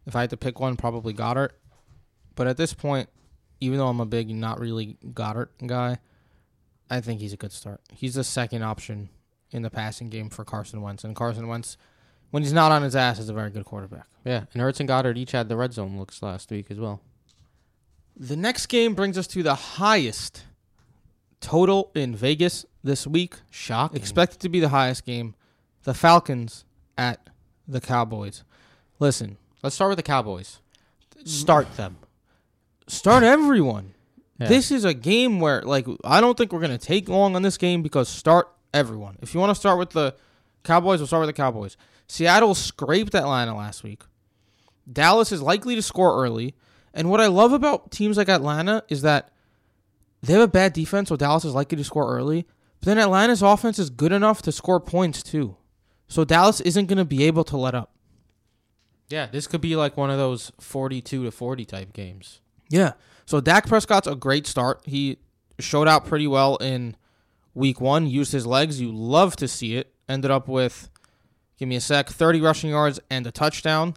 If I had to pick one, probably Goedert. But at this point, even though I'm a big not really Goedert guy, I think he's a good start. He's the second option in the passing game for Carson Wentz, and Carson Wentz, when he's not on his ass, is a very good quarterback. Yeah, and Ertz and Goedert each had the red zone looks last week as well. The next game brings us to the highest total in Vegas this week. Shocking. expected to be the highest game. The Falcons at the Cowboys. Listen, Let's start with the Cowboys. Start them. start everyone. Yeah. This is a game where, like, I don't think we're gonna take long on this game because start everyone. If you want to start with the Cowboys, we'll start with the Cowboys. Seattle scraped Atlanta last week. Dallas is likely to score early, and what I love about teams like Atlanta is that they have a bad defense, so Dallas is likely to score early. But then Atlanta's offense is good enough to score points too, so Dallas isn't gonna be able to let up. Yeah, this could be like one of those 42 to 40 type games. Yeah. So Dak Prescott's a great start. He showed out pretty well in week one, used his legs. You love to see it. Ended up with, give me a sec, 30 rushing yards and a touchdown.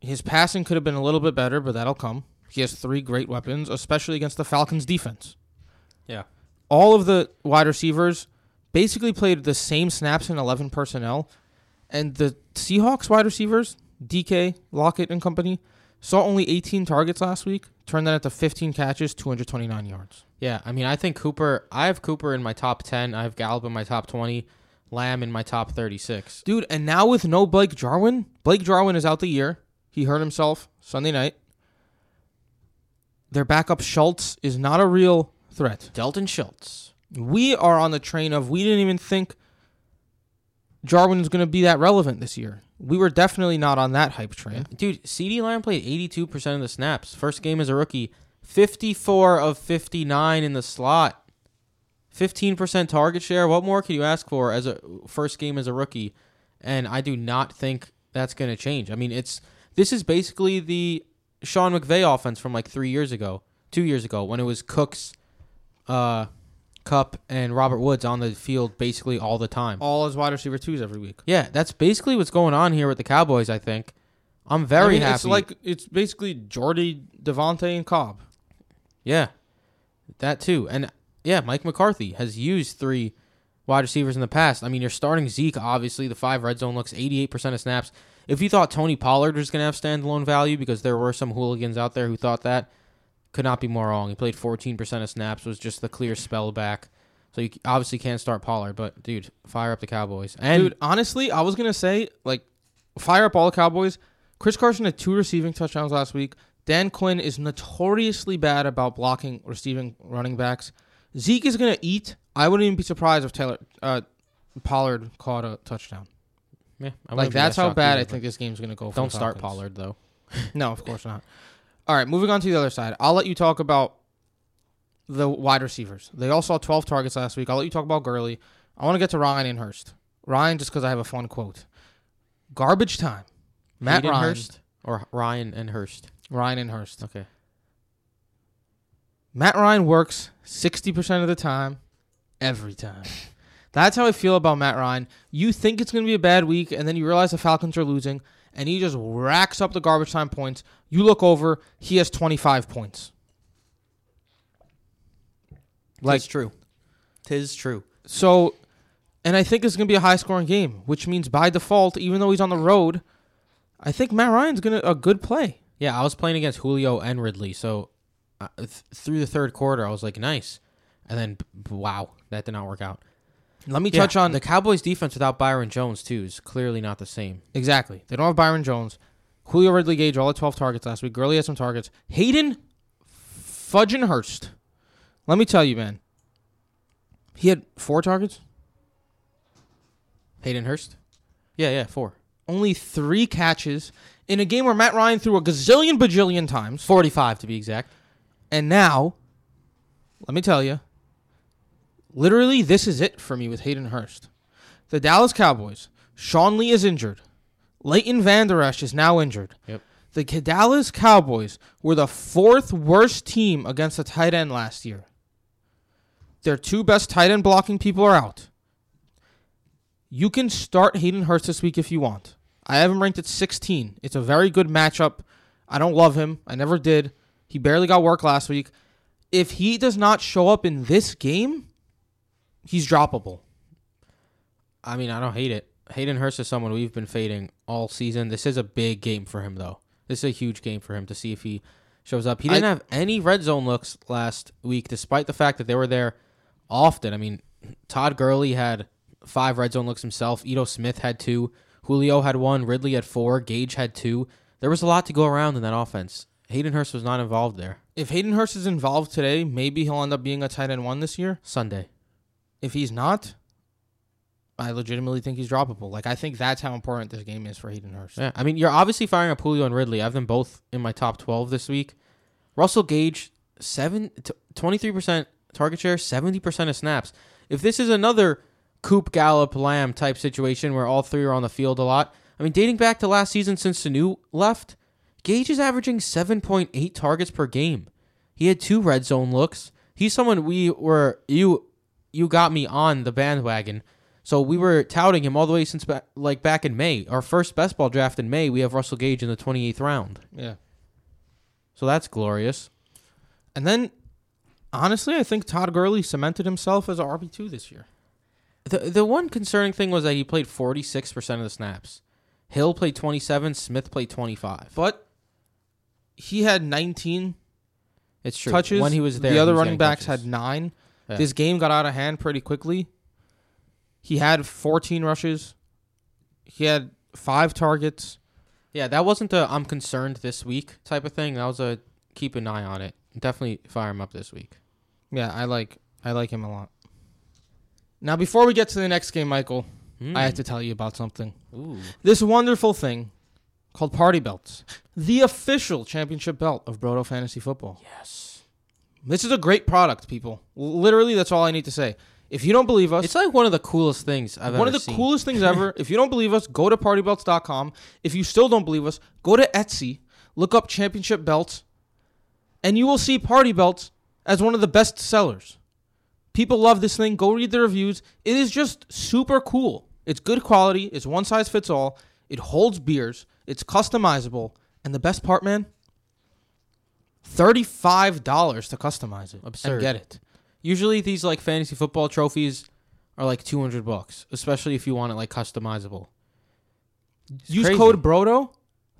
His passing could have been a little bit better, but that'll come. He has three great weapons, especially against the Falcons defense. Yeah. All of the wide receivers basically played the same snaps in 11 personnel. And the Seahawks wide receivers, DK, Lockett, and company, saw only 18 targets last week, turned that into 15 catches, 229 yards. Yeah, I mean, I think Cooper, I have Cooper in my top 10. I have Gallup in my top 20. Lamb in my top 36. Dude, and now with no Blake Jarwin, Blake Jarwin is out the year. He hurt himself Sunday night. Their backup Schultz is not a real threat. Dalton Schultz. We are on the train of we didn't even think Jarwin was going to be that relevant this year. We were definitely not on that hype train. Dude, CeeDee Lamb played 82% of the snaps. First game as a rookie. 54 of 59 in the slot. 15% target share. What more can you ask for as a first game as a rookie? And I do not think that's going to change. I mean, it's this is basically the Sean McVay offense from like 3 years ago, 2 years ago when it was Cooks uh Cup and Robert Woods on the field basically all the time. All as wide receiver twos every week. Yeah, that's basically what's going on here with the Cowboys, I think. I'm very I mean, happy. It's like it's basically Jordy, Davante, and Cobb. Yeah, that too. And yeah, Mike McCarthy has used three wide receivers in the past. I mean, you're starting Zeke, obviously. The five red zone looks 88% of snaps. If you thought Tony Pollard was going to have standalone value, because there were some hooligans out there who thought that, could not be more wrong. He played 14% of snaps, was just the clear spell back. So you obviously can't start Pollard, but dude, fire up the Cowboys. And Dude, honestly, I was gonna say like fire up all the Cowboys. Chris Carson had two receiving touchdowns last week. Dan Quinn is notoriously bad about blocking receiving running backs. Zeke is gonna eat. I wouldn't even be surprised if Taylor uh, Pollard caught a touchdown. yeah, I Like that's that how bad either, I think this game's gonna go. For Don't start Pollard though. No, of course not. All right, moving on to the other side. I'll let you talk about the wide receivers. They all saw 12 targets last week. I'll let you talk about Gurley. I want to get to Ryan and Hurst. Ryan, just because I have a fun quote. Garbage time. Matt Hayden Ryan. Hurst or Ryan and Hurst. Ryan and Hurst. Okay. Matt Ryan works 60% of the time, every time. That's how I feel about Matt Ryan. You think it's going to be a bad week, and then you realize the Falcons are losing, and he just racks up the garbage time points. You look over, he has 25 points. Like true. Tis true. So, and I think it's going to be a high scoring game, which means by default, even though he's on the road, I think Matt Ryan's going to a good play. Yeah, I was playing against Julio and Ridley, so uh, th- through the third quarter, I was like, nice, and then wow, that did not work out. Let me Yeah, touch on the Cowboys' defense without Byron Jones too is clearly not the same. exactly. They don't have Byron Jones. Julio Ridley Gage all at 12 targets last week. Gurley had some targets. Hayden Fudgen Hurst. Let me tell you, man. He had four targets, Hayden Hurst. Yeah, yeah, four. only three catches in a game where Matt Ryan threw a gazillion bajillion times. Forty-five to be exact. And now, let me tell you, literally, this is it for me with Hayden Hurst. The Dallas Cowboys, Sean Lee is injured. Leighton Vander Esch is now injured. Yep. The Dallas Cowboys were the fourth worst team against the tight end last year. Their two best tight end blocking people are out. You can start Hayden Hurst this week if you want. I have him ranked at 16. It's a very good matchup. I don't love him. I never did. He barely got work last week. If he does not show up in this game, he's droppable. I mean, I don't hate it. Hayden Hurst is someone we've been fading all season. This is a big game for him, though. This is a huge game for him to see if he shows up. He didn't I- have any red zone looks last week, despite the fact that they were there often. I mean, Todd Gurley had five red zone looks himself. Ito Smith had two. Julio had one. Ridley had four. Gage had two. There was a lot to go around in that offense. Hayden Hurst was not involved there. If Hayden Hurst is involved today, maybe he'll end up being a tight end one this year. Sunday. If he's not, I legitimately think he's droppable. Like I think that's how important this game is for Hayden Hurst. Yeah, I mean, you're obviously firing up Julio and Ridley. I have them both in my top 12 this week. Russell Gage, seven, 23% target share, 70% of snaps. If this is another Coop Gallup Lamb type situation where all three are on the field a lot, I mean, dating back to last season since Sanu left, Gage is averaging 7.8 targets per game. He had two red zone looks. He's someone we were you you got me on the bandwagon. So we were touting him all the way since ba- like back in May. Our first best ball draft in May, we have Russell Gage in the 28th round. Yeah. So that's glorious. And then honestly, I think Todd Gurley cemented himself as a RB two this year. The the one concerning thing was that he played 46% of the snaps. Hill played 27, Smith played 25. But he had 19 It's true. touches. when he was there, the other running backs touches. had nine. Yeah. This game got out of hand pretty quickly. He had 14 rushes. He had five targets. Yeah, that wasn't a I'm concerned this week type of thing. That was a keep an eye on it. Definitely fire him up this week. Yeah, I like I like him a lot. Now, before we get to the next game, Michael, Hmm. I have to tell you about something. Ooh. This wonderful thing called Party Belts, the official championship belt of Brodo Fantasy Football. Yes. This is a great product, people. Literally, that's all I need to say. If you don't believe us, It's like one of the coolest things I've one of the seen. coolest things ever. if you don't believe us, go to partybelts.com. If you still don't believe us, go to Etsy, look up championship belts, and you will see Party Belts as one of the best sellers. People love this thing. Go read the reviews. It is just super cool. It's good quality. It's one size fits all. It holds beers. It's customizable. And the best part, man, $35 to customize it Absurd. and get it. Usually these like fantasy football trophies are like 200 bucks, especially if you want it like customizable. Use crazy. code BRODO,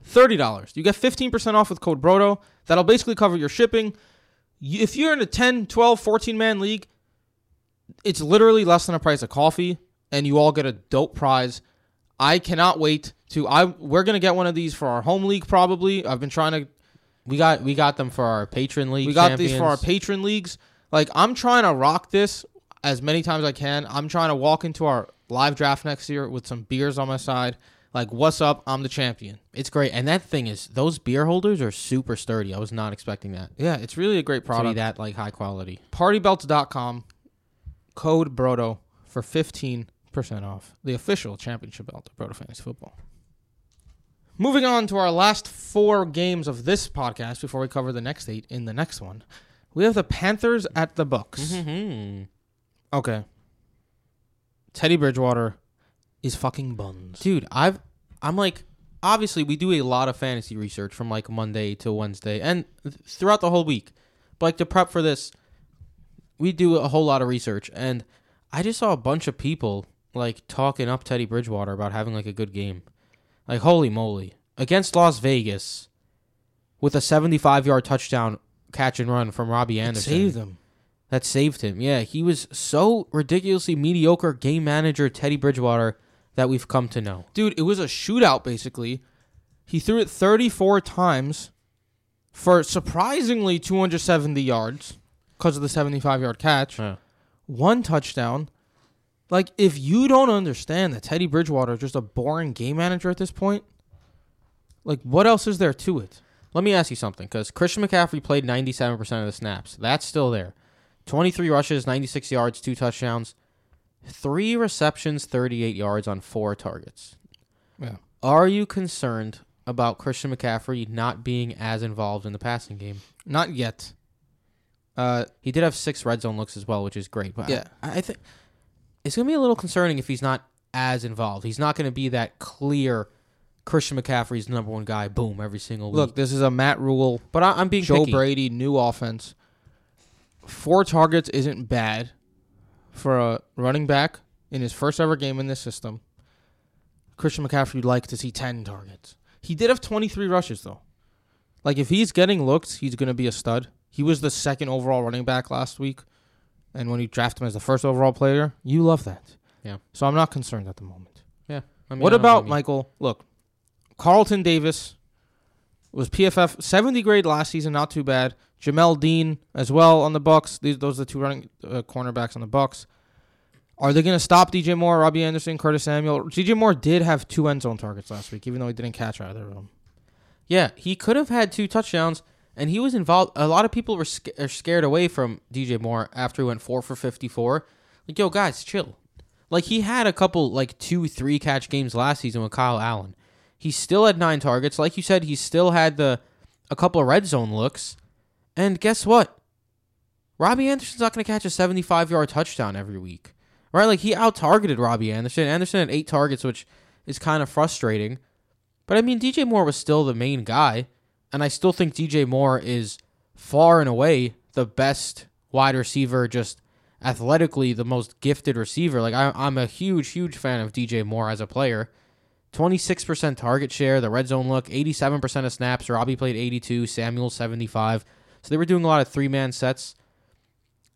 $30. You get 15% off with code BRODO. That'll basically cover your shipping. If you're in a 10, 12, 14 man league, it's literally less than a price of coffee, and you all get a dope prize. I cannot wait to. I We're going to get one of these for our home league probably. I've been trying to. We got we got them for our patron league. We got these for our patron leagues. Like, I'm trying to rock this as many times as I can. I'm trying to walk into our live draft next year with some beers on my side. Like, what's up? I'm the champion. It's great, and that thing is those beer holders are super sturdy. I was not expecting that Yeah, it's really a great to be product. that like high quality. Partybelts.com, code BRODO for 15% off the official championship belt of Brodo Fantasy Football. Moving on to our last four games of this podcast before we cover the next eight in the next one. We have the Panthers at the Bucks. Mm-hmm. Okay. Teddy Bridgewater is fucking buns. Dude, I've I'm like obviously we do a lot of fantasy research from like Monday to Wednesday and th- throughout the whole week. But like to prep for this, we do a whole lot of research and I just saw a bunch of people like talking up Teddy Bridgewater about having like a good game. Like holy moly. Against Las Vegas with a 75-yard touchdown catch and run from Robbie Anderson. Save them. That saved him. Yeah, he was so ridiculously mediocre game manager Teddy Bridgewater that we've come to know. Dude, it was a shootout basically. He threw it 34 times for surprisingly 270 yards because of the 75 yard catch. Yeah. One touchdown. Like, if you don't understand that Teddy Bridgewater is just a boring game manager at this point, like, what else is there to it? Let me ask you something, because Christian McCaffrey played 97% of the snaps. That's still there. 23 rushes, 96 yards, two touchdowns, three receptions, 38 yards on four targets. Yeah. Are you concerned about Christian McCaffrey not being as involved in the passing game? Not yet. Uh, He did have six red zone looks as well, which is great. But Yeah. I, I think it's going to be a little concerning if he's not as involved. He's not going to be that clear Christian McCaffrey's number one guy, boom, every single week. look, this is a Matt Rhule, but I, I'm being Joe picky. Brady new offense. Four targets isn't bad for a running back in his first ever game in this system. Christian McCaffrey would like to see 10 targets. He did have 23 rushes, though. Like, if he's getting looks, he's going to be a stud. He was the second overall running back last week. And when you draft him as the first overall player, you love that. Yeah. So I'm not concerned at the moment. Yeah. I mean, what about. Michael? Look, Carlton Davis was PFF 70 grade last season, not too bad. Jamel Dean as well on the Bucks. These those are the two running uh, cornerbacks on the Bucks. Are they going to stop DJ Moore, Robbie Anderson, Curtis Samuel? DJ Moore did have two end zone targets last week, even though he didn't catch either of them. Yeah, he could have had two touchdowns, and he was involved. A lot of people were sca- are scared away from DJ Moore after he went four for fifty four. Like, yo, guys, chill. Like he had a couple like two, three catch games last season with Kyle Allen. He still had nine targets. Like you said, he still had the a couple of red zone looks. And guess what? Robbie Anderson's not going to catch a 75 yard touchdown every week. Right? Like he out targeted Robbie Anderson. Anderson had eight targets, which is kind of frustrating. But I mean, DJ Moore was still the main guy. And I still think DJ Moore is far and away the best wide receiver, just athletically the most gifted receiver. Like I, I'm a huge, huge fan of DJ Moore as a player. 26% target share, the red zone look, 87% of snaps. Robbie played 82, Samuel 75. So they were doing a lot of three man sets.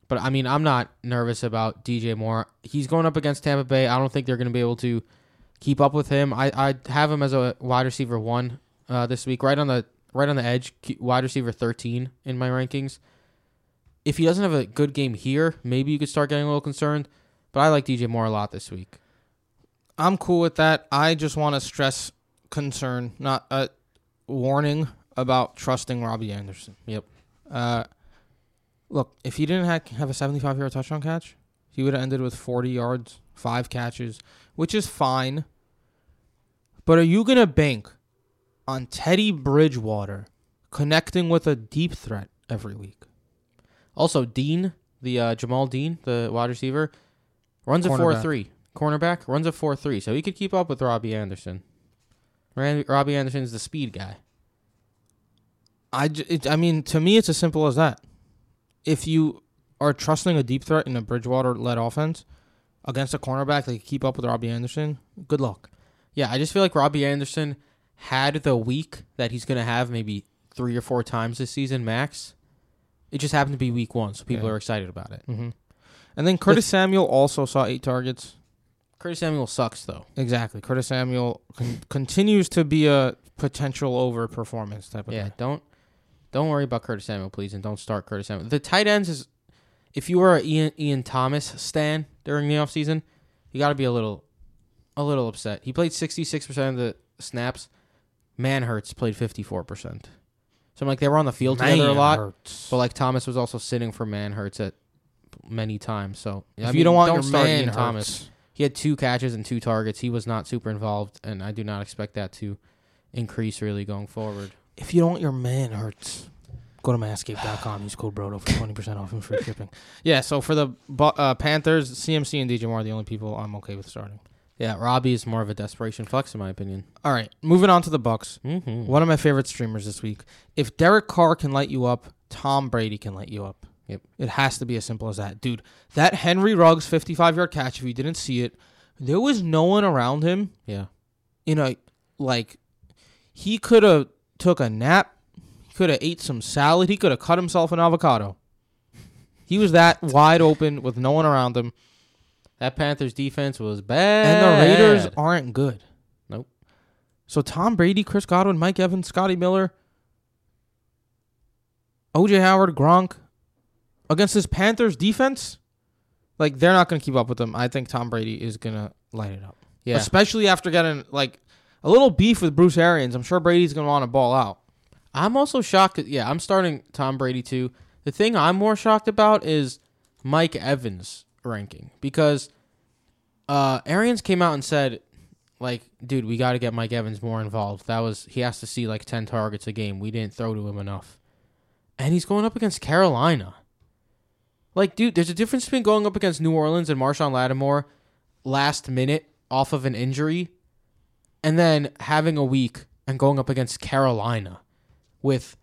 But I mean, I'm not nervous about DJ Moore. He's going up against Tampa Bay. I don't think they're going to be able to keep up with him. I I have him as a wide receiver one uh, this week, right on the right on the edge, wide receiver 13 in my rankings. If he doesn't have a good game here, maybe you could start getting a little concerned. But I like DJ Moore a lot this week. I'm cool with that. I just want to stress concern, not a warning about trusting Robbie Anderson. Yep. Uh, look, if he didn't have, have a 75 yard touchdown catch, he would have ended with 40 yards, five catches, which is fine. But are you going to bank on Teddy Bridgewater connecting with a deep threat every week? Also, Dean, the uh, Jamel Dean, the wide receiver, runs a 4 3. Cornerback runs a four three, so he could keep up with Robbie Anderson. Randy, Robbie Anderson's the speed guy. I, j- it, I mean, to me, it's as simple as that. If you are trusting a deep threat in a Bridgewater led offense against a cornerback that can keep up with Robbie Anderson, good luck. Yeah, I just feel like Robbie Anderson had the week that he's going to have maybe three or four times this season max. It just happened to be week one, so people Yeah. are excited about it. Mm-hmm. And then Curtis Samuel also saw eight targets. Curtis Samuel sucks though. Exactly. Curtis Samuel con- continues to be a potential over performance type of Yeah, guy. don't don't worry about Curtis Samuel, please, and don't start Curtis Samuel. The tight ends is if you were a Ian Ian Thomas stan during the offseason, you got to be a little a little upset. He played sixty six percent of the snaps. Manhertz played fifty four percent. So I'm like they were on the field together a lot, hurts. but like Thomas was also sitting for Manhertz at many times. So if I you mean, don't want your start man Ian hurts. Thomas. He had two catches and two targets. He was not super involved, and I do not expect that to increase really going forward. If you don't want your man hurts, go to manscaped.com. Use code BRODO for 20% off and free shipping. Yeah, so for the uh, Panthers, CMC and DJ Moore are the only people I'm okay with starting. Yeah, Robbie is more of a desperation flex in my opinion. All right, moving on to the Bucks. Mm-hmm. One of my favorite streamers this week. If Derek Carr can light you up, Tom Brady can light you up. Yep. It has to be as simple as that. Dude, that Henry Ruggs 55 yard catch, if you didn't see it, there was no one around him. Yeah. You know, like, he could have took a nap. He could have ate some salad. He could have cut himself an avocado. He was that wide open with no one around him. That Panthers defense was bad. And the Raiders aren't good. Nope. So Tom Brady, Chris Godwin, Mike Evans, Scotty Miller, OJ Howard, Gronk against this Panthers defense, like they're not going to keep up with them. I think Tom Brady is going to light it up. Yeah. Especially after getting like a little beef with Bruce Arians. I'm sure Brady's going to want to ball out. I'm also shocked. That, yeah, I'm starting Tom Brady too. The thing I'm more shocked about is Mike Evans ranking because uh, Arians came out and said, like, dude, we got to get Mike Evans more involved. That was he has to see like ten targets a game. We didn't throw to him enough, and he's going up against Carolina. Like, dude, there's a difference between going up against New Orleans and Marshon Lattimore last minute off of an injury, and then having a week and going up against Carolina with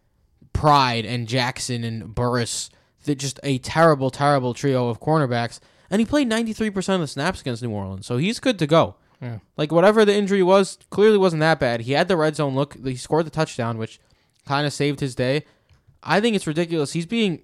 Pride and Jackson and Burris. That just a terrible, terrible trio of cornerbacks. And he played 93% of the snaps against New Orleans, so he's good to go. Yeah. Like whatever the injury was, clearly wasn't that bad. He had the red zone look. He scored the touchdown, which kind of saved his day. I think it's ridiculous. He's being,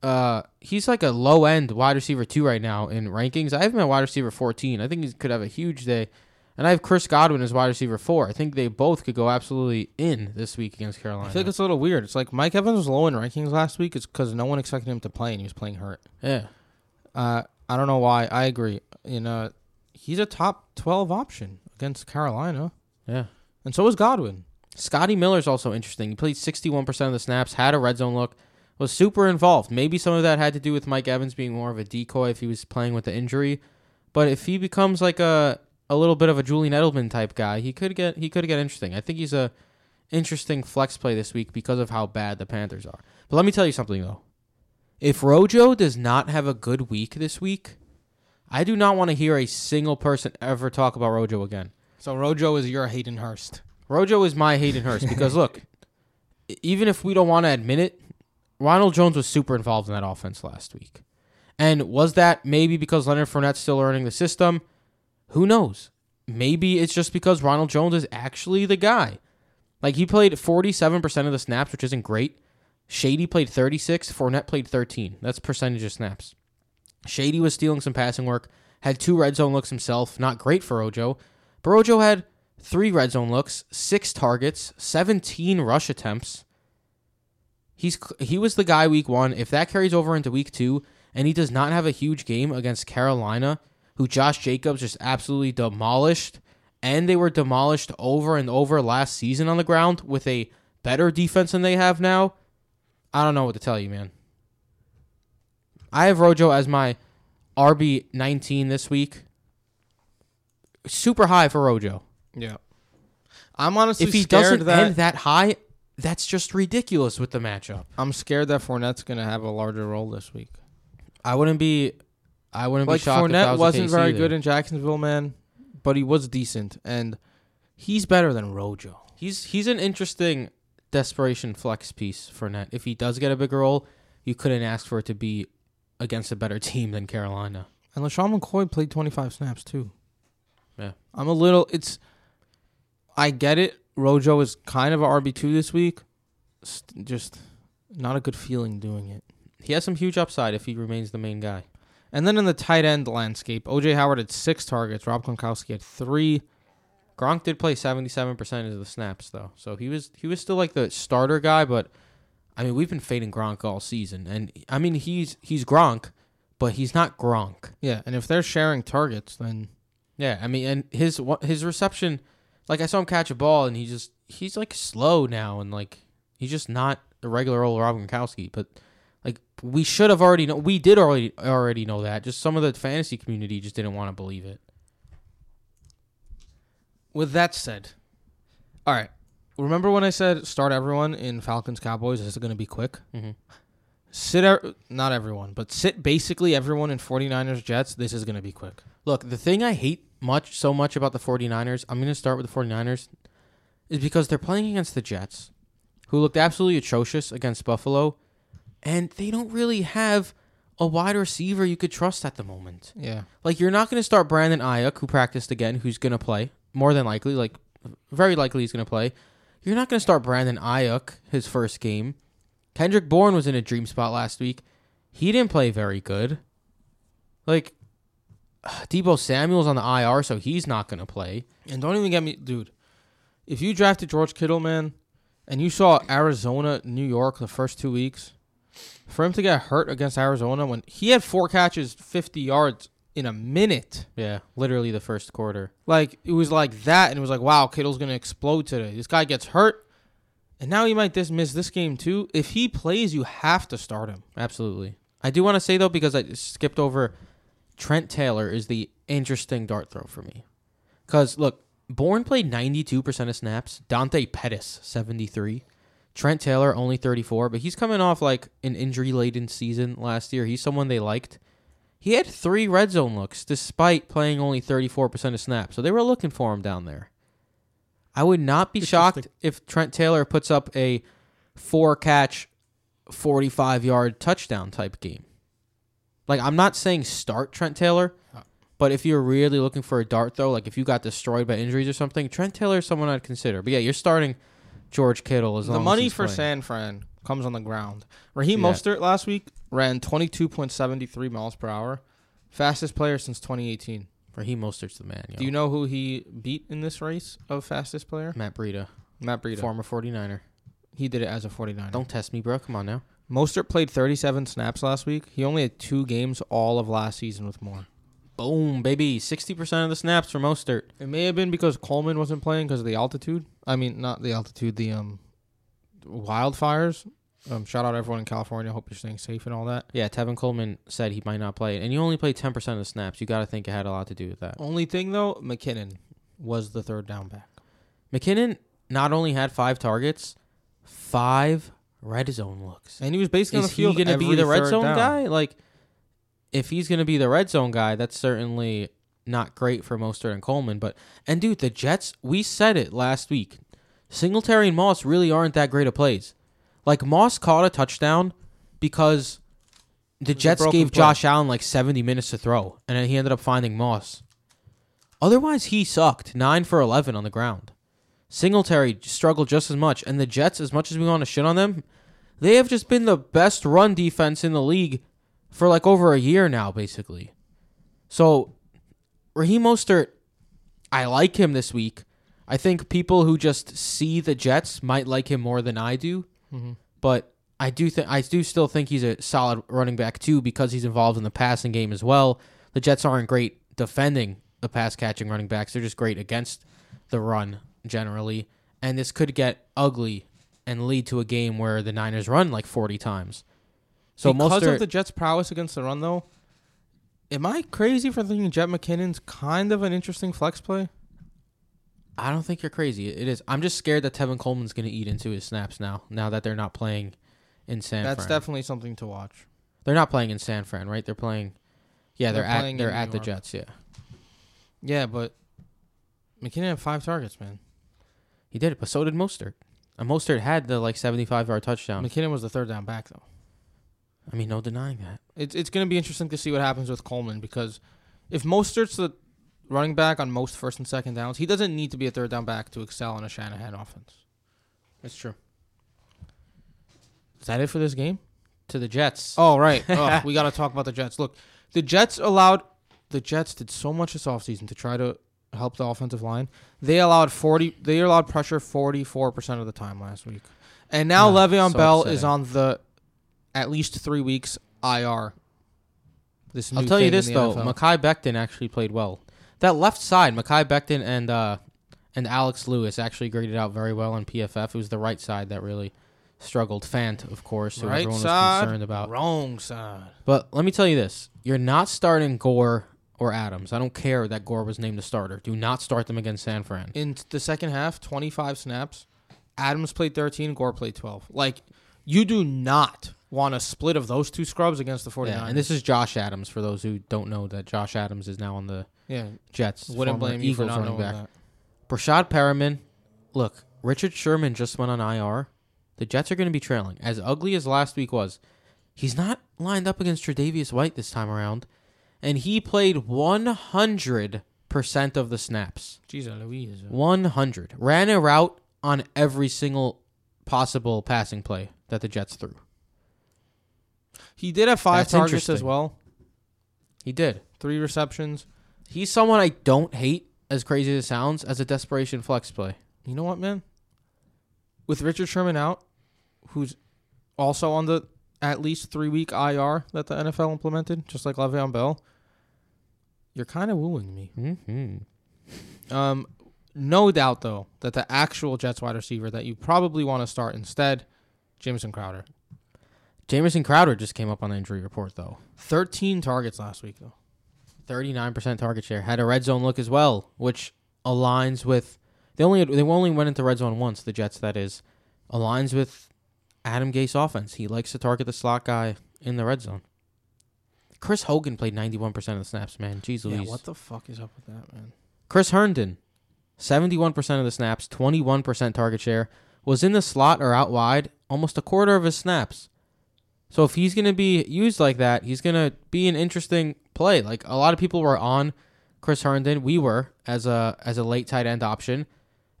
uh, he's like a low end wide receiver two right now in rankings. I have him at wide receiver 14. I think he could have a huge day. And I have Chris Godwin as wide receiver four. I think they both could go absolutely in this week against Carolina. I feel like it's a little weird. It's like Mike Evans was low in rankings last week. It's because no one expected him to play and he was playing hurt. yeah. Uh, I don't know why. I agree. You know, he's a top 12 option against Carolina. Yeah. And so is Godwin. Scotty Miller's also interesting. He played 61% of the snaps, had a red zone look, was super involved. Maybe some of that had to do with Mike Evans being more of a decoy if he was playing with the injury. But if he becomes like a a little bit of a Julian Edelman type guy, he could get he could get interesting. I think he's a interesting flex play this week because of how bad the Panthers are. But let me tell you something though. If Rojo does not have a good week this week, I do not want to hear a single person ever talk about Rojo again. So Rojo is your Hayden Hurst. Rojo is my Hayden Hurst because look, even if we don't want to admit it, Ronald Jones was super involved in that offense last week. And was that maybe because Leonard Fournette's still learning the system? Who knows? Maybe it's just because Ronald Jones is actually the guy. Like he played 47% of the snaps, which isn't great. Shady played 36, Fournette played 13. That's percentage of snaps. Shady was stealing some passing work, had two red zone looks himself, not great for Ojo, But Rojo had three red zone looks, six targets, 17 rush attempts. He's he was the guy week 1. If that carries over into week 2 and he does not have a huge game against Carolina, who Josh Jacobs just absolutely demolished, and they were demolished over and over last season on the ground with a better defense than they have now, I don't know what to tell you, man. I have Rojo as my RB 19 this week. Super high for Rojo. Yeah. I'm honestly If he scared doesn't that end that high, that's just ridiculous with the matchup. I'm scared that Fournette's gonna have a larger role this week. I wouldn't be I wouldn't Like be shocked if that Fournette was case very either. good in Jacksonville, man, but he was decent, and he's better than Rojo. He's he's an interesting desperation flex piece Fournette. If he does get a bigger role, you couldn't ask for it to be against a better team than Carolina. And LeSean McCoy played 25 snaps too. Yeah. I'm a little. It's. I get it. Rojo is kind of a RB two this week. St- Just not a good feeling doing it. He has some huge upside if he remains the main guy. And then in the tight end landscape, OJ Howard had six targets. Rob Gronkowski had three. Gronk did play seventy seven percent of the snaps though, so he was he was still like the starter guy. But I mean, we've been fading Gronk all season, and I mean he's he's Gronk, but he's not Gronk. Yeah, and if they're sharing targets, then Yeah, I mean, and his his reception, like I saw him catch a ball, and he just he's like slow now, and like he's just not the regular old Rob Gronkowski. But like we should have already know, we did already already know that. Just some of the fantasy community just didn't want to believe it. With that said, all right. Remember when I said start everyone in Falcons Cowboys? This is going to be quick. Mhm. Sit, er- not everyone, but sit basically everyone in 49ers Jets. This is going to be quick. Look, the thing I hate much so much about the 49ers, I'm going to start with the 49ers, is because they're playing against the Jets, who looked absolutely atrocious against Buffalo, and they don't really have a wide receiver you could trust at the moment. Yeah. Like you're not going to start Brandon Aiyuk, who practiced again, who's going to play more than likely, like very likely he's going to play. You're not going to start Brandon Aiyuk his first game. Kendrick Bourne was in a dream spot last week. He didn't play very good. Like Deebo Samuel's on the IR, so he's not going to play. And don't even get me, dude. If you drafted George Kittle, man, and you saw Arizona, New York the first two weeks, for him to get hurt against Arizona when he had four catches, 50 yards in a minute, Yeah, literally the first quarter. like it was like that, and it was like, wow, Kittle's gonna explode today. This guy gets hurt, and now he might dis- miss this game too. If he plays, you have to start him. Absolutely. I do want to say though because I skipped over Trent Taylor is the interesting dart throw for me. Cuz look, Bourne played 92% of snaps, Dante Pettis 73, Trent Taylor only 34, but he's coming off like an injury-laden season last year. He's someone they liked. He had 3 red zone looks despite playing only 34% of snaps. So they were looking for him down there. I would not be shocked if Trent Taylor puts up a four catch 45 yard touchdown type game. Like, I'm not saying start Trent Taylor, uh. but if you're really looking for a dart throw, like if you got destroyed by injuries or something, Trent Taylor is someone I'd consider. But yeah, you're starting George Kittle as the long as money for playing. San Fran comes on the ground. Raheem Yeah. Mostert last week ran 22.73 miles per hour, fastest player since 2018. Raheem Mostert's the man. Yo. Do you know who he beat in this race of fastest player? Matt Breida, Matt Breida. former 49er. He did it as a 49er. Don't test me, bro. Come on now. Mostert played 37 snaps last week. He only had two games all of last season with more. Boom, baby. 60% of the snaps for Mostert. It may have been because Coleman wasn't playing because of the altitude. I mean, not the altitude, the um wildfires. Um, shout out everyone in California. Hope you're staying safe and all that. Yeah, Tevin Coleman said he might not play. And you only played 10% of the snaps. You got to think it had a lot to do with that. Only thing though, McKinnon was the third down back. McKinnon not only had five targets, five red zone looks. And he was basically on Is the he going to be the red zone down. guy? Like, if he's going to be the red zone guy, that's certainly not great for Mostert and Coleman. But and dude, the Jets, we said it last week. Singletary and Moss really aren't that great of plays. Like Moss caught a touchdown because the Jets gave play. Josh Allen like 70 minutes to throw, and then he ended up finding Moss. Otherwise, he sucked. Nine for 11 on the ground. Singletary struggled just as much, and the Jets, as much as we want to shit on them, they have just been the best run defense in the league for like over a year now, basically. So Raheem Mostert, I like him this week. I think people who just see the Jets might like him more than I do, Mhm. but I do think I do still think he's a solid running back too because he's involved in the passing game as well. The Jets aren't great defending the pass catching running backs; they're just great against the run generally. And this could get ugly and lead to a game where the Niners run like forty times. So because Mostert, of the Jets' prowess against the run, though, am I crazy for thinking Jet McKinnon's kind of an interesting flex play? I don't think you're crazy. It is. I'm just scared that Tevin Coleman's going to eat into his snaps now. Now that they're not playing in San That's Fran. definitely something to watch. they're not playing in San Fran, right? They're playing. Yeah, they're, They're at they're at New the Jets. Yeah, Yeah, but McKinnon had five targets, man. he did it, but so did Mostert. And Mostert had the like 75 yard touchdown. McKinnon was the third down back, though. I mean, no denying that. It's it's going to be interesting to see what happens with Coleman because if Mostert's the running back on most first and second downs, he doesn't need to be a third down back to excel in a Shanahan offense. That's true. Is that it for this game? To the Jets. Oh right, Ugh, we got to talk about the Jets. Look, the Jets allowed the Jets did so much this offseason to try to help the offensive line. They allowed forty. They allowed pressure forty four percent of the time last week, and now Ah, Le'Veon so Bell upsetting. is on the at least three weeks IR. This I'll tell you this though, NFL. Mekhi Becton actually played well. That left side, Mekhi Becton and uh, and Alex Lewis actually graded out very well on PFF. It was the right side that really struggled. Fant, of course, who right everyone side, was concerned about. wrong side. But let me tell you this: you're not starting Gore or Adams. I don't care that Gore was named the starter. Do not start them against San Fran. In the second half, twenty five snaps. Adams played thirteen. Gore played twelve. Like you do not want a split of those two scrubs against the 49ers. Yeah, and this is Josh Adams for those who don't know that Josh Adams is now on the yeah. Jets. Wouldn't former blame you for Eagles not running knowing back. that. Breshad Perriman, look, Richard Sherman just went on IR. The Jets are going to be trailing. As ugly as last week was, he's not lined up against Tre'Davious White this time around, and he played 100% of the snaps. Jesus Louise. 100. Ran a route on every single possible passing play that the Jets threw. He did have five That's targets as interesting. well. He did. Three receptions. He's someone I don't hate, as crazy as it sounds, as a desperation flex play. You know what, man? With Richard Sherman out, who's also on the at least three week IR that the NFL implemented, just like Le'Veon Bell, you're kind of wooing me. Mm-hmm. Um, no doubt though that the actual Jets wide receiver that you probably want to start instead, Jamison Crowder. Jamison Crowder just came up on the injury report, though. Thirteen targets last week though. 39% target share. Had a red zone look as well, which aligns with they only they only went into red zone once, the Jets that is. Aligns with Adam Gase offense. He likes to target the slot guy in the red zone. Chris Hogan played 91% of the snaps, man. Jeez Louise. Yeah, what the fuck is up with that, man? Chris Herndon, 71% of the snaps, 21% target share, was in the slot or out wide almost a quarter of his snaps. So if he's going to be used like that, he's going to be an interesting play. Like a lot of people were on Chris Herndon, we were as a as a late tight end option,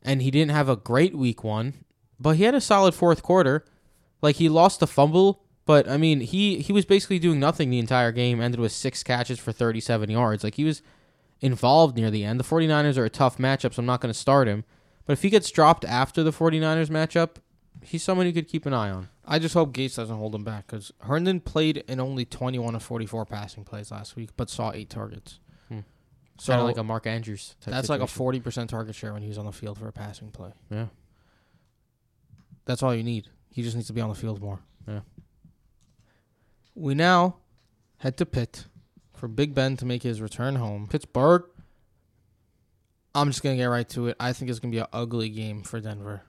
and he didn't have a great week 1, but he had a solid fourth quarter. Like he lost the fumble, but I mean, he he was basically doing nothing the entire game, ended with 6 catches for 37 yards. Like he was involved near the end. The 49ers are a tough matchup, so I'm not going to start him. But if he gets dropped after the 49ers matchup, he's someone you could keep an eye on. I just hope Gase doesn't hold him back because Herndon played in only 21 of 44 passing plays last week, but saw eight targets. Hmm. So Kind of like a Mark Andrews. Type that's like a 40% target share when he was on the field for a passing play. Yeah. That's all you need. He just needs to be on the field more. Yeah. We now head to Pitt for Big Ben to make his return home. Pittsburgh. I'm just gonna get right to it. I think it's gonna be an ugly game for Denver.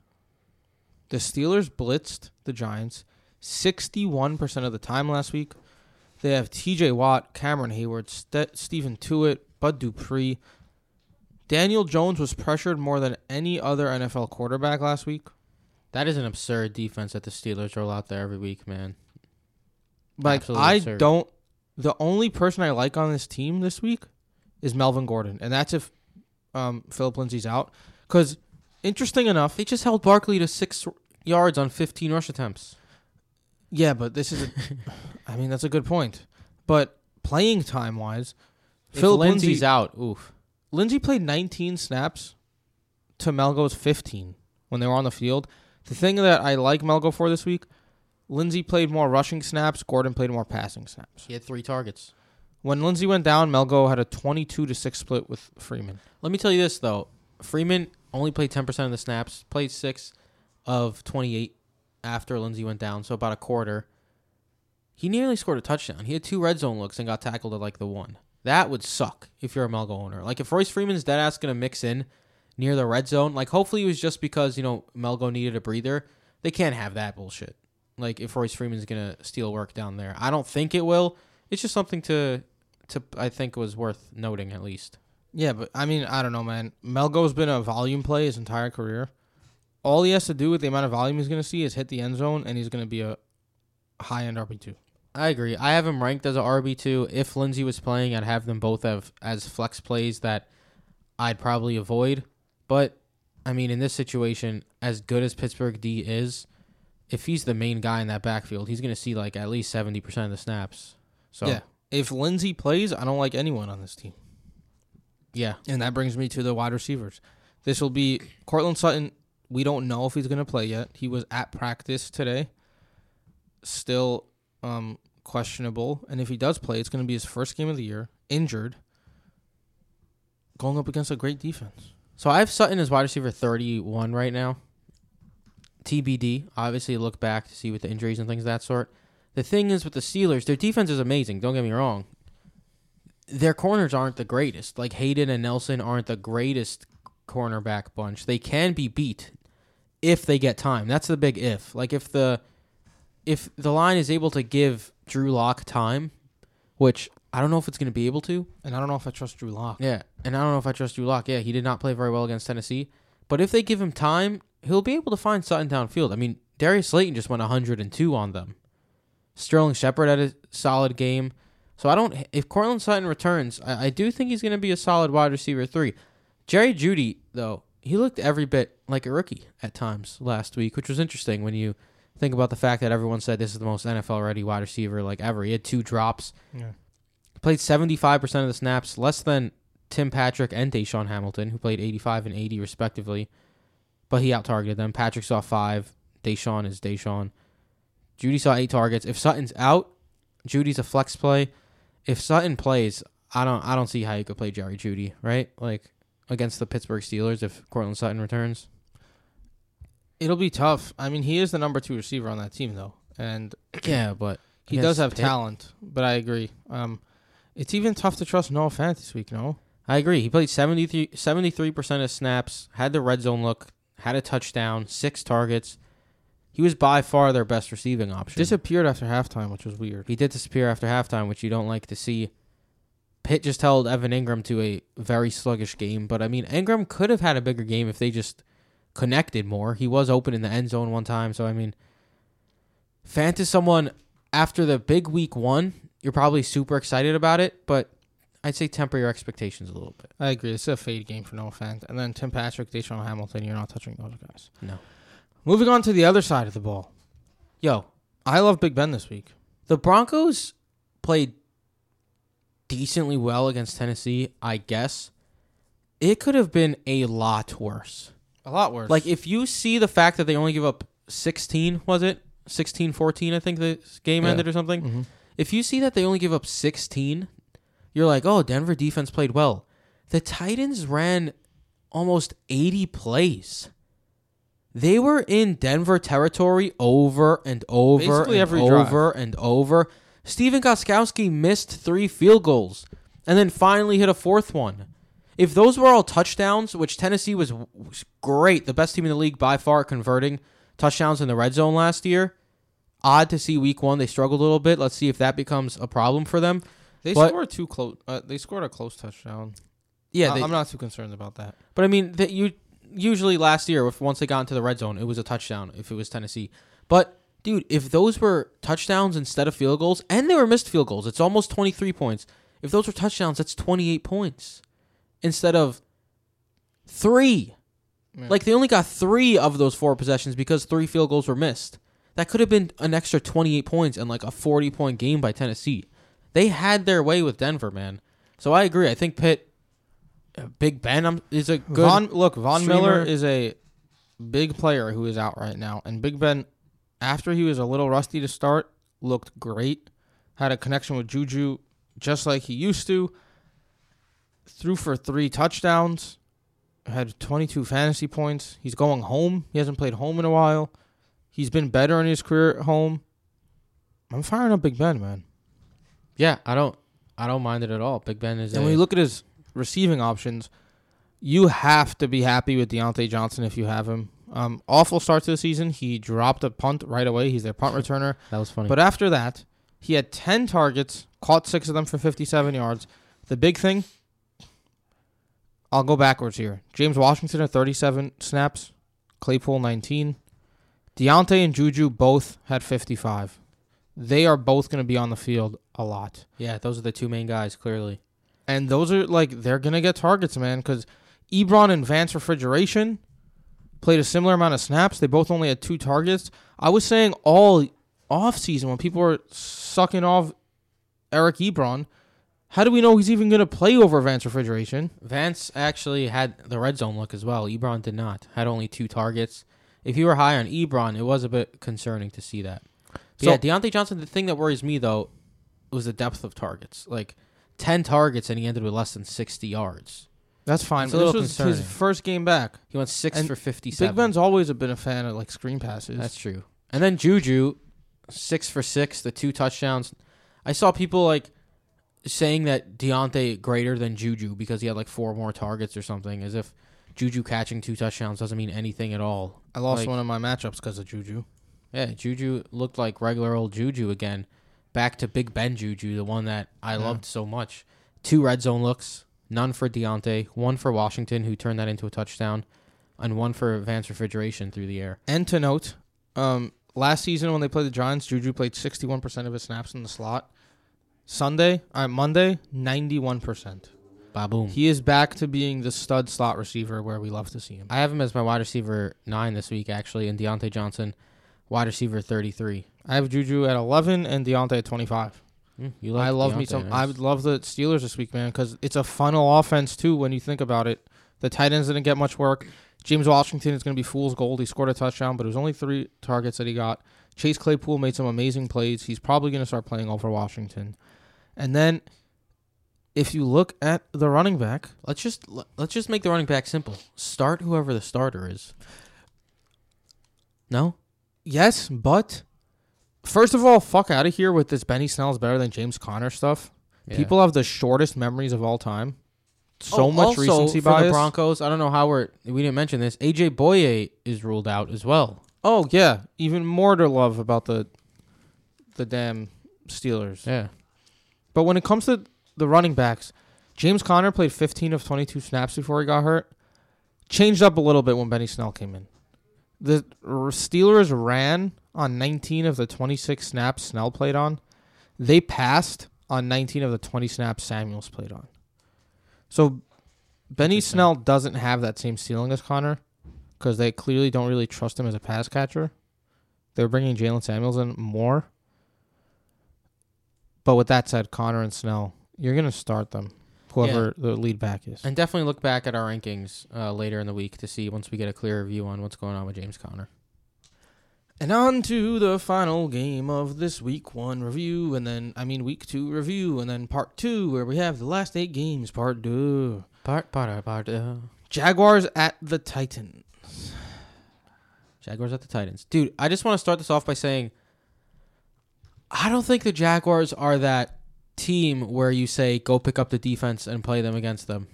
The Steelers blitzed the Giants 61% of the time last week. They have T.J. Watt, Cameron Heyward, St- Stephon Tuitt, Bud Dupree. Daniel Jones was pressured more than any other NFL quarterback last week. That is an absurd defense that the Steelers roll out there every week, man. Like Absolutely I absurd. don't. The only person I like on this team this week is Melvin Gordon, and that's if um, Phillip Lindsay's out. Because interesting enough, They just held Barkley to six yards on 15 rush attempts. Yeah, but this is. A, I mean, that's a good point. But playing time wise, If Phillip Lindsay's Lindsay out, oof. Lindsay played 19 snaps to Melgo's 15 when they were on the field. The thing that I like Melgo for this week, Lindsay played more rushing snaps. Gordon played more passing snaps. He had three targets. When Lindsay went down, Melgo had a 22 to six split with Freeman. Let me tell you this though, Freeman only played ten percent of the snaps, played six of twenty-eight after Lindsay went down, so about a quarter. He nearly scored a touchdown. He had two red zone looks and got tackled at like the one. That would suck if you're a Melgo owner. Like if Royce Freeman's dead ass gonna mix in near the red zone, like hopefully it was just because you know Melgo needed a breather. They can't have that bullshit. Like if Royce Freeman's gonna steal work down there, I don't think it will. It's just something to to I think was worth noting at least. Yeah, but I mean, I don't know, man. Melgo's been a volume play his entire career. All he has to do with the amount of volume he's going to see is hit the end zone, and he's going to be a high end RB two. I agree. I have him ranked as a RB two. If Lindsay was playing, I'd have them both have as flex plays that I'd probably avoid. But I mean, in this situation, as good as Pittsburgh D is, if he's the main guy in that backfield, he's going to see like at least seventy percent of the snaps. So Yeah. If Lindsay plays, I don't like anyone on this team. Yeah, And that brings me to the wide receivers. This will be Courtland Sutton. We don't know if he's going to play yet. He was at practice today. Still um, questionable. And if he does play, it's going to be his first game of the year, injured, going up against a great defense. So I have Sutton as wide receiver 31 right now. TBD. Obviously, look back to see with the injuries and things of that sort. The thing is with the Steelers, their defense is amazing. Don't get me wrong. Their corners aren't the greatest. Like Haden and Nelson aren't the greatest cornerback bunch. They can be beat if they get time. That's the big if. Like if the if the line is able to give Drew Lock time, which I don't know if it's going to be able to. And I don't know if I trust Drew Lock. Yeah, and I don't know if I trust Drew Lock. Yeah, he did not play very well against Tennessee, but if they give him time, he'll be able to find Sutton downfield. I mean, Darius Slayton just went 102 on them. Sterling Shepard had a solid game. So I don't. If Courtland Sutton returns, I, I do think he's going to be a solid wide receiver three. Jerry Jeudy though, he looked every bit like a rookie at times last week, which was interesting when you think about the fact that everyone said this is the most NFL ready wide receiver like ever. He had two drops. Yeah. Played 75% of the snaps, less than Tim Patrick and DaeSean Hamilton, who played 85 and 80 respectively. But he out targeted them. Patrick saw five. DaeSean is DaeSean. Jeudy saw eight targets. If Sutton's out, Jeudy's a flex play. If Sutton plays, I don't I don't see how you could play Jerry Jeudy, right? Like against the Pittsburgh Steelers if Courtland Sutton returns. It'll be tough. I mean, he is the number two receiver on that team, though. And Yeah, but he does have Pitt- talent, but I agree. Um, it's even tough to trust Noah Fant this week, no? I agree. He played 73 percent of snaps, had the red zone look, had a touchdown, six targets. He was by far their best receiving option. Disappeared after halftime, which was weird. he did disappear after halftime, which you don't like to see. Pitt just held Evan Engram to a very sluggish game, but I mean Engram could have had a bigger game if they just connected more. He was open in the end zone one time, so I mean Fant is someone after the big week one, you're probably super excited about it, but I'd say temper your expectations a little bit. I agree. It's a fade game for Noah Fant. And then Tim Patrick, DaeSean Hamilton, you're not touching those guys. No. Moving on to the other side of the ball. Yo, I love Big Ben this week. The Broncos played decently well against Tennessee, I guess. It could have been a lot worse. A lot worse. Like if you see the fact that they only give up 16, was it? 16-14 I think the game Yeah. ended or something. Mhm. If you see that they only give up 16, you're like, "Oh, Denver defense played well." The Titans ran almost 80 plays. They were in Denver territory over and over Basically and every drive. over and over. Stephen Gostkowski missed three field goals and then finally hit a fourth one. If those were all touchdowns, which Tennessee was, was great, the best team in the league by far converting touchdowns in the red zone last year. Odd to see week one they struggled a little bit. Let's see if that becomes a problem for them. they but- scored two close. Uh, they scored a close touchdown. Yeah, I- they, I'm not too concerned about that. But I mean, that you usually last year, if once they got into the red zone, it was a touchdown if it was Tennessee. But dude, if those were touchdowns instead of field goals, and they were missed field goals, it's almost twenty three points. If those were touchdowns, that's twenty eight points instead of three. Yeah. Like they only got three of those four possessions because three field goals were missed. That could have been an extra twenty eight points and like a forty point game by Tennessee. They had their way with Denver, man. So I agree. I think Pitt, Big Ben um, is a good. Von look, Von Miller is a big player who is out right now, and Big Ben, after he was a little rusty to start, looked great. Had a connection with Juju just like he used to. Threw for three touchdowns. Had 22 fantasy points. He's going home. He hasn't played home in a while. He's been better in his career at home. I'm firing up Big Ben, man. yeah, I don't, I don't mind it at all. Big Ben is. And a, when you look at his receiving options, you have to be happy with Diontae Johnson if you have him. Um, awful start to the season. He dropped a punt right away. He's their punt returner. that was funny. But after that, he had 10 targets, caught six of them for 57 yards. The big thing, I'll go backwards here. James Washington had 37 snaps, Claypool 19. Diontae and Juju both had 55. They are both going to be on the field a lot. yeah, those are the two main guys. Clearly, And those are like they're gonna get targets, man. Because Ebron and Vance Refrigeration played a similar amount of snaps. They both only had two targets. I was saying all off season when people were sucking off Eric Ebron, how do we know he's even gonna play over Vance Refrigeration? Vance actually had the red zone look as well. Ebron did not. Had only two targets. If you were high on Ebron, it was a bit concerning to see that. So- yeah, Diontae Johnson. The thing that worries me though was the depth of targets. Like ten targets, and he ended with less than sixty yards. That's fine. It's a this was his first game back. He went six And for fifty-seven. Big Ben's always been a fan of like screen passes. That's true. And then Juju, six for six, the two touchdowns. I saw people like saying that Diontae greater than Juju because he had like four more targets or something, as if Juju catching two touchdowns doesn't mean anything at all. I lost Like- one of my matchups because of Juju. Yeah, Juju looked like regular old Juju again. Back to Big Ben Juju, the one that I Yeah. loved so much. Two red zone looks, none for Diontae, one for Washington, who turned that into a touchdown, and one for Vance Refrigeration through the air. And to note, um, last season when they played the Giants, Juju played 61% of his snaps in the slot. Sunday, uh, Monday, 91%. Baboom. He is back to being the stud slot receiver where we love to see him. I have him as my wide receiver nine this week, actually, and Diontae Johnson, wide receiver 33. I have Juju at 11 and Diontae at 25. Mm, you like I love me some. nice. I would love the Steelers this week, man, because it's a funnel offense too. When you think about it, the tight ends didn't get much work. James Washington is going to be fool's gold. He scored a touchdown, but it was only three targets that he got. Chase Claypool made some amazing plays. He's probably going to start playing over Washington. And then, if you look at the running back, Let's just let's just make the running back simple. Start whoever the starter is. No, yes, but first of all, fuck out of here with this Benny Snell's better than James Conner stuff. Yeah. People have the shortest memories of all time. Oh, so Oh, much also, recency for bias. the Broncos. I don't know how we're we didn't mention this. AJ Bouye is ruled out as well. Oh yeah, even more to love about the the damn Steelers. Yeah, But when it comes to the running backs, James Conner played 15 of 22 snaps before he got hurt. Changed up a little bit when Benny Snell came in. The Steelers ran on 19 of the 26 snaps Snell played on. They passed on 19 of the 20 snaps Samuels played on. So Benny Snell doesn't have that same ceiling as Conner because they clearly don't really trust him as a pass catcher. They're bringing Jaylen Samuels in more. But with that said, Conner and Snell, you're going to start them, whoever the lead back is. and definitely look back at our rankings uh, later in the week to see once we get a clearer view on what's going on with James Conner. And on to the final game of this week one review, and then, I mean, week two review, and then part two, where we have the last eight games, part two. Part part part. Uh, Jaguars at the Titans. Jaguars at the Titans. Dude, I just want to start this off by saying I don't think the Jaguars are that team where you say go pick up the defense and play them against them.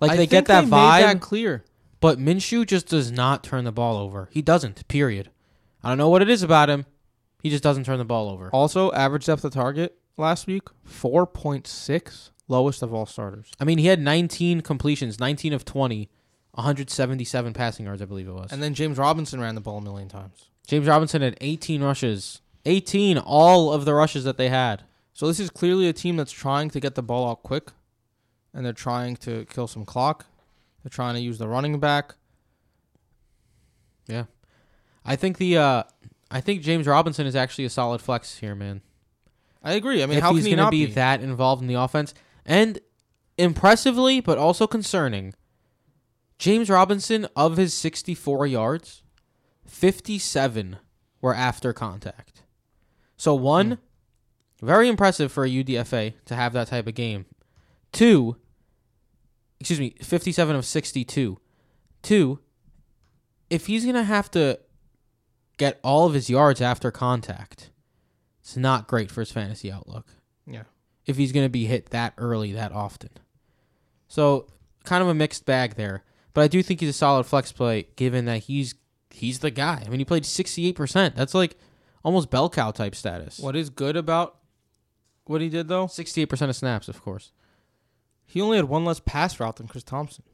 Like I they get that they vibe, that clear. but Minshew just does not turn the ball over. He doesn't. Period. I don't know what it is about him. He just doesn't turn the ball over. Also, average depth of target last week, 4.6, lowest of all starters. I mean, he had 19 completions, 19 of 20, 177 passing yards, I believe it was. And then James Robinson ran the ball a million times. James Robinson had 18 rushes. 18, all of the rushes that they had. So this is clearly a team that's trying to get the ball out quick, and they're trying to kill some clock. They're trying to use the running back. Yeah, I think the uh I think James Robinson is actually a solid flex here, man. I agree. I mean, if how he's can he gonna not be, be? that involved in the offense. And impressively, but also concerning, James Robinson of his 64 yards, 57 were after contact. So one, very impressive for a UDFA to have that type of game. Two, excuse me, 57 of 62. Two, if he's gonna have to get all of his yards after contact, it's not great for his fantasy outlook Yeah. if he's going to be hit that early that often. So, kind of a mixed bag there. But I do think he's a solid flex play given that he's he's the guy. I mean, he played 68%. That's like almost bell cow type status. What is good about what he did though? 68% of snaps, of course. He only had one less pass route than Chris Thompson,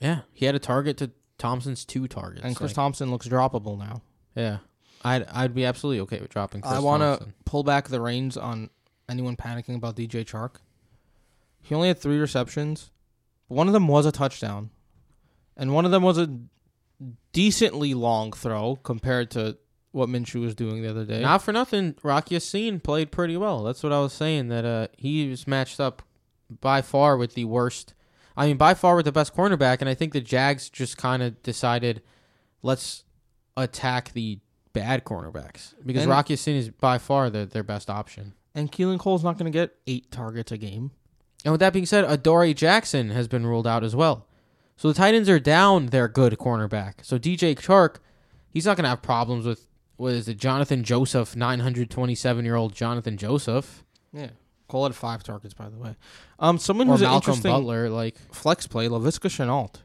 Yeah, he had a target to Thompson's two targets. and Chris Like, Thompson looks droppable now. Yeah. I'd I'd be absolutely okay with dropping Chris Thompson. I want to Thompson. pull back the reins on anyone panicking about DJ Chark. He only had three receptions. One of them was a touchdown, and one of them was a decently long throw compared to what Minshew was doing the other day. Not for nothing, Rocky Yassin played pretty well. That's what I was saying. That uh, he was matched up by far with the worst. I mean, by far with the best cornerback, and I think the Jags just kind of decided, let's attack the bad cornerbacks because And- Rocky Yassin is by far the, their best option. and Keelan Cole's not going to get eight targets a game. And with that being said, Adoree Jackson has been ruled out as well. So the Titans are down their good cornerback. So DJ Chark, he's not going to have problems with what is it, Johnathan Joseph, 927 year old Johnathan Joseph. Yeah. Cole had five targets, by the way. Um, someone or who's an Malcolm interesting Butler. Like, flex play, Laviska Shenault.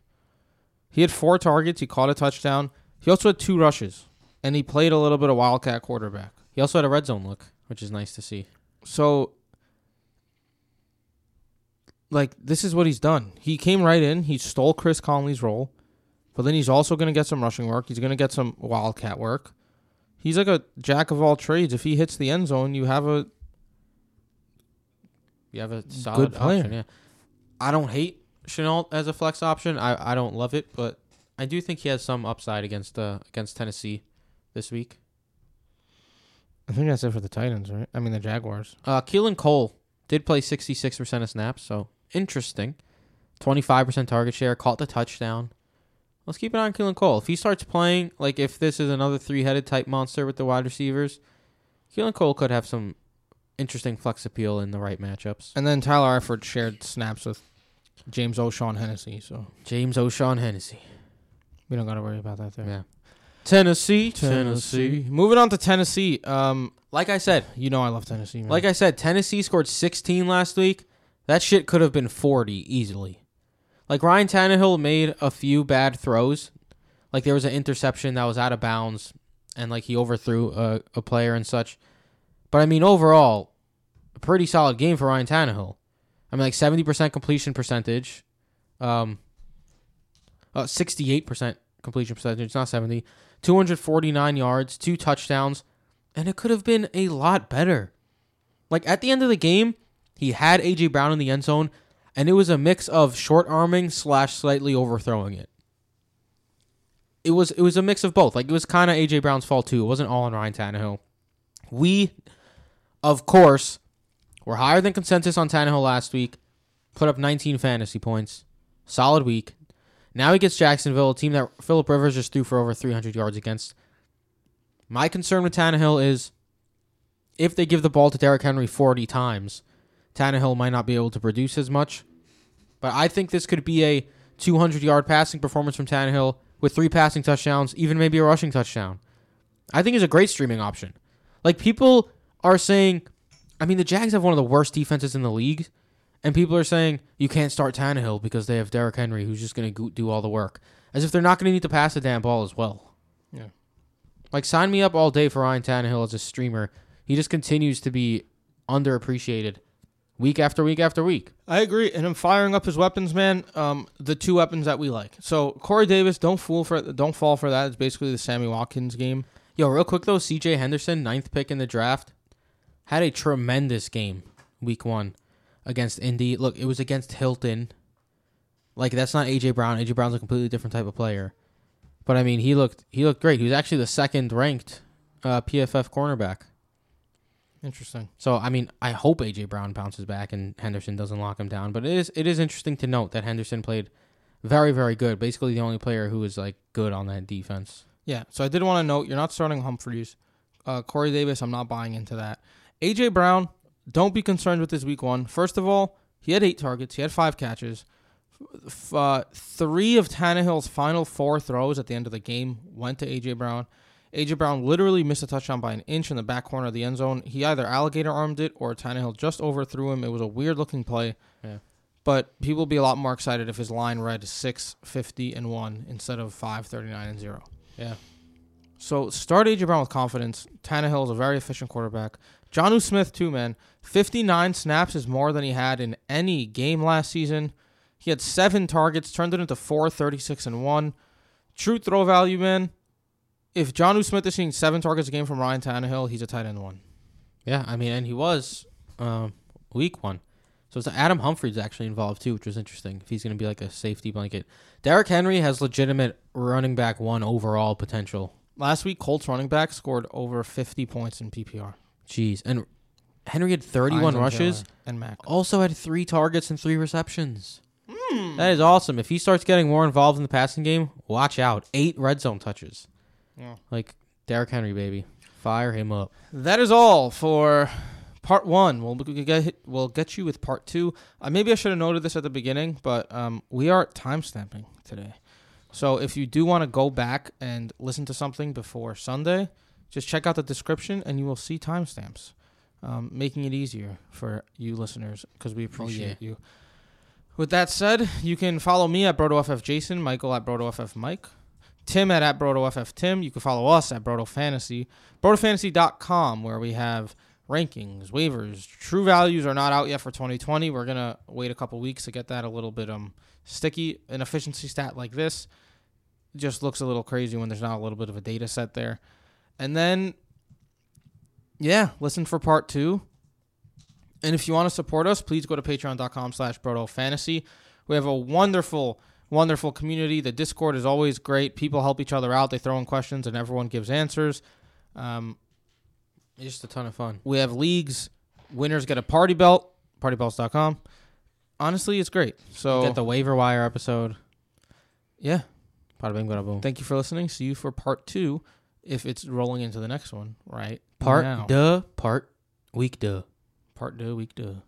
He had four targets. He caught a touchdown. He also had two rushes, and he played a little bit of wildcat quarterback. he also had a red zone look, which is nice to see. So, like, this is what he's done. He came right in. He stole Chris Conley's role, but then he's also going to get some rushing work. He's going to get some wildcat work. He's like a jack of all trades. If he hits the end zone, you have a You have a solid player. option. Yeah, I don't hate Shenault as a flex option. I, I don't love it, but I do think he has some upside against uh, against Tennessee this week. I think that's it for the Titans, right? I mean the Jaguars. Uh, Keelan Cole did play 66% of snaps, so interesting. 25% target share, caught the touchdown. Let's keep an eye on Keelan Cole. If he starts playing, like if this is another three headed type monster with the wide receivers, Keelan Cole could have some interesting flex appeal in the right matchups. And then Tyler Eifert shared snaps with James O'Shaughnessy, so James O'Shaughnessy. we don't got to worry about that there. Yeah. Tennessee, Tennessee. Moving on to Tennessee. Um, Like I said, you know I love Tennessee. Man. like I said, Tennessee scored 16 last week. That shit could have been 40 easily. Like Ryan Tannehill made a few bad throws. Like there was an interception that was out of bounds and like he overthrew a, a player and such. But I mean overall, a pretty solid game for Ryan Tannehill. I mean like 70% completion percentage. Um uh, 68% completion percentage, not 70. 249 yards, two touchdowns, and it could have been a lot better. Like at the end of the game, he had AJ Brown in the end zone, and it was a mix of short arming slash slightly overthrowing it. It was it was a mix of both. Like it was kind of AJ Brown's fault too. It wasn't all on Ryan Tannehill. We, of course, were higher than consensus on Tannehill last week. Put up 19 fantasy points. Solid week. Now he gets Jacksonville, a team that Philip Rivers just threw for over 300 yards against. My concern with Tannehill is if they give the ball to Derrick Henry 40 times, Tannehill might not be able to produce as much. But I think this could be a 200 yard passing performance from Tannehill with three passing touchdowns, even maybe a rushing touchdown. I think is a great streaming option. Like people are saying, I mean, the Jags have one of the worst defenses in the league, and people are saying you can't start Tannehill because they have Derrick Henry who's just going to do all the work, as if they're not going to need to pass the damn ball as well. Yeah. Like sign me up all day for Ryan Tannehill as a streamer. He just continues to be underappreciated week after week after week. I agree, and I'm firing up his weapons, man. Um, the two weapons that we like. So Corey Davis, don't fool for, don't fall for that. It's basically the Sammy Watkins game. Yo, real quick though, CJ Henderson, ninth pick in the draft, had a tremendous game week one against Indy. Look, it was against Hilton. Like that's not AJ Brown. AJ Brown's a completely different type of player. But I mean, he looked he looked great. He was actually the second ranked uh, PFF cornerback. Interesting. So I mean, I hope AJ Brown bounces back and Henderson doesn't lock him down. But it is it is interesting to note that Henderson played very very good. Basically, the only player who was like good on that defense. Yeah. So I did want to note you're not starting Humphries. Uh, Corey Davis, I'm not buying into that. AJ Brown, don't be concerned with this week one. First of all, he had eight targets. He had five catches. F- uh, three of Tannehill's final four throws at the end of the game went to AJ Brown. AJ Brown literally missed a touchdown by an inch in the back corner of the end zone. He either alligator armed it or Tannehill just overthrew him. It was a weird looking play. Yeah. But people will be a lot more excited if his line read six fifty and one instead of five thirty nine and zero. Yeah. So start AJ Brown with confidence. Tannehill is a very efficient quarterback. Jonnu Smith too, man. Fifty nine snaps is more than he had in any game last season. He had seven targets, turned it into four, 36 and one. True throw value, man. If Jonnu Smith is seeing seven targets a game from Ryan Tannehill, he's a tight end one. Yeah, I mean, and he was um, week one. So it's Adam Humphries actually involved too, which was interesting. If he's going to be like a safety blanket, Derrick Henry has legitimate running back one overall potential. Last week, Colts running back scored over 50 points in PPR. Jeez, and Henry had 31 Hines rushes. Taylor and Mack. Also had three targets and three receptions. That is awesome. If he starts getting more involved in the passing game, watch out. Eight red zone touches. Yeah. Like Derrick Henry, baby. Fire him up. That is all for part one. We'll get we'll get you with part two. Uh, maybe I should have noted this at the beginning, but um, we are timestamping today. So if you do want to go back and listen to something before Sunday, just check out the description and you will see timestamps, um, making it easier for you listeners because we appreciate you. With that said, you can follow me at BrodoFF Jason, Michael at BrodoFF Mike, Tim at, at BrodoFF Tim. You can follow us at Brodo Fantasy, BrodoFantasy.com, where we have rankings, waivers. True values are not out yet for 2020. We're going to wait a couple weeks to get that a little bit um sticky. An efficiency stat like this just looks a little crazy when there's not a little bit of a data set there. And then, yeah, listen for part two. And if you want to support us, please go to patreon.com slash fantasy. We have a wonderful, wonderful community. The Discord is always great. People help each other out. They throw in questions and everyone gives answers. Um, It's just a ton of fun. we have leagues. Winners get a party belt, partybelts.com. Honestly, it's great. So, Get the waiver wire episode. yeah, Bada bing, bada boom. thank you for listening. See you for part two if it's rolling into the next one, right? Part now. duh, part week duh. Part two, week two.